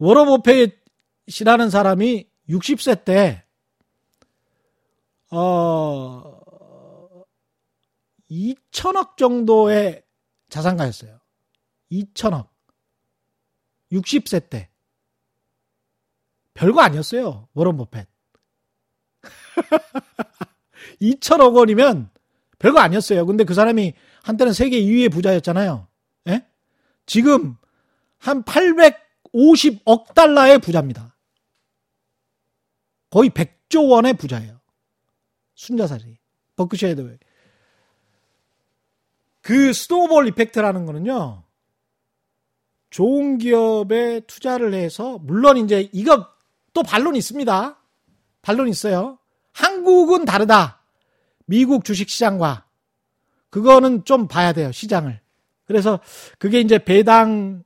워러 버핏이라는 사람이 60세 때 어, 2천억 정도의 자산가였어요. 2천억. 60세 때. 별거 아니었어요. 워런 버펫. 2천억 원이면 별거 아니었어요. 근데 그 사람이 한때는 세계 2위의 부자였잖아요. 예? 지금 한 50억 달러의 부자입니다. 거의 100조 원의 부자예요. 순자살이. 버크셔 헤드웨이. 그 스노볼 이펙트라는 거는요. 좋은 기업에 투자를 해서 물론 이제 이거 또 반론 있습니다. 반론 있어요. 한국은 다르다. 미국 주식 시장과 그거는 좀 봐야 돼요. 시장을. 그래서 그게 이제 배당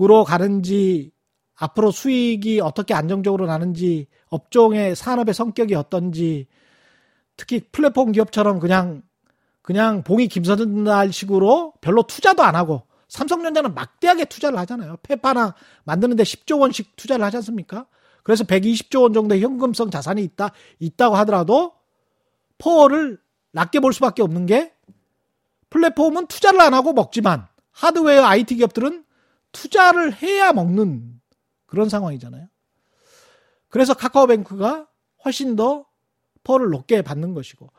으로 가는지 앞으로 수익이 어떻게 안정적으로 나는지 업종의 산업의 성격이 어떤지 특히 플랫폼 기업처럼 그냥 그냥 봉이 김선달 식으로 별로 투자도 안 하고 삼성전자는 막대하게 투자를 하잖아요. 페파나 만드는데 10조 원씩 투자를 하지 않습니까? 그래서 120조 원 정도의 현금성 자산이 있다 있다고 하더라도 포어를 낮게 볼 수밖에 없는 게 플랫폼은 투자를 안 하고 먹지만 하드웨어 IT 기업들은 투자를 해야 먹는 그런 상황이잖아요. 그래서 카카오뱅크가 훨씬 더 퍼를 높게 받는 것이고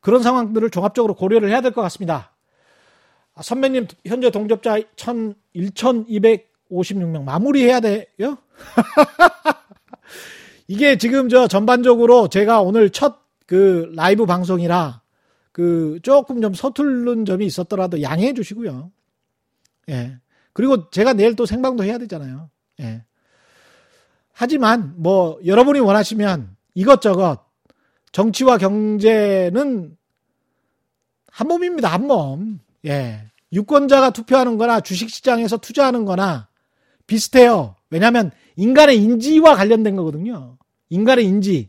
그런 상황들을 종합적으로 고려를 해야 될 것 같습니다. 아, 선배님 현재 동접자 1 1256명 마무리해야 돼요? 이게 지금 저 전반적으로 제가 오늘 첫 그 라이브 방송이라 그 조금 좀 서툴른 점이 있었더라도 양해해 주시고요. 예. 그리고 제가 내일 또 생방도 해야 되잖아요. 예. 하지만 뭐 여러분이 원하시면 이것저것 정치와 경제는 한 몸입니다. 한 몸. 예. 유권자가 투표하는 거나 주식시장에서 투자하는 거나 비슷해요. 왜냐하면 인간의 인지와 관련된 거거든요. 인간의 인지,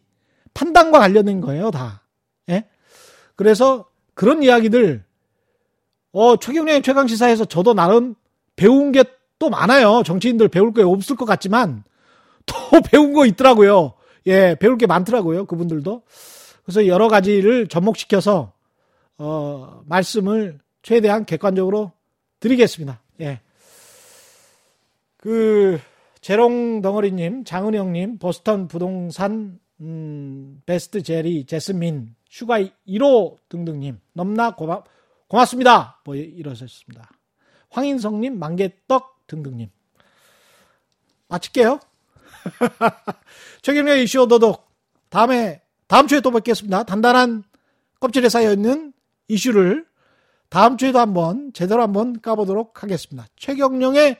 판단과 관련된 거예요, 다. 예? 그래서 그런 이야기들, 어, 최경련의 최강시사에서 저도 나름 배운 게 또 많아요. 정치인들 배울 게 없을 것 같지만 또 배운 거 있더라고요. 예, 배울 게 많더라고요. 그분들도. 그래서 여러 가지를 접목시켜서 어, 말씀을 최대한 객관적으로 드리겠습니다. 예. 그 재롱 덩어리 님, 장은영 님, 보스턴 부동산 음, 베스트 제리, 제스민, 슈가 1호 등등 님 넘나 고마, 고맙습니다. 뭐 이러셨습니다. 황인성님, 만개떡 등등님 마칠게요. 최경영의 이슈 오도독 다음에 다음 주에 또 뵙겠습니다. 단단한 껍질에 쌓여 있는 이슈를 다음 주에도 한번 제대로 한번 까보도록 하겠습니다. 최경령의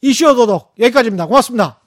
이슈 오도독 여기까지입니다. 고맙습니다.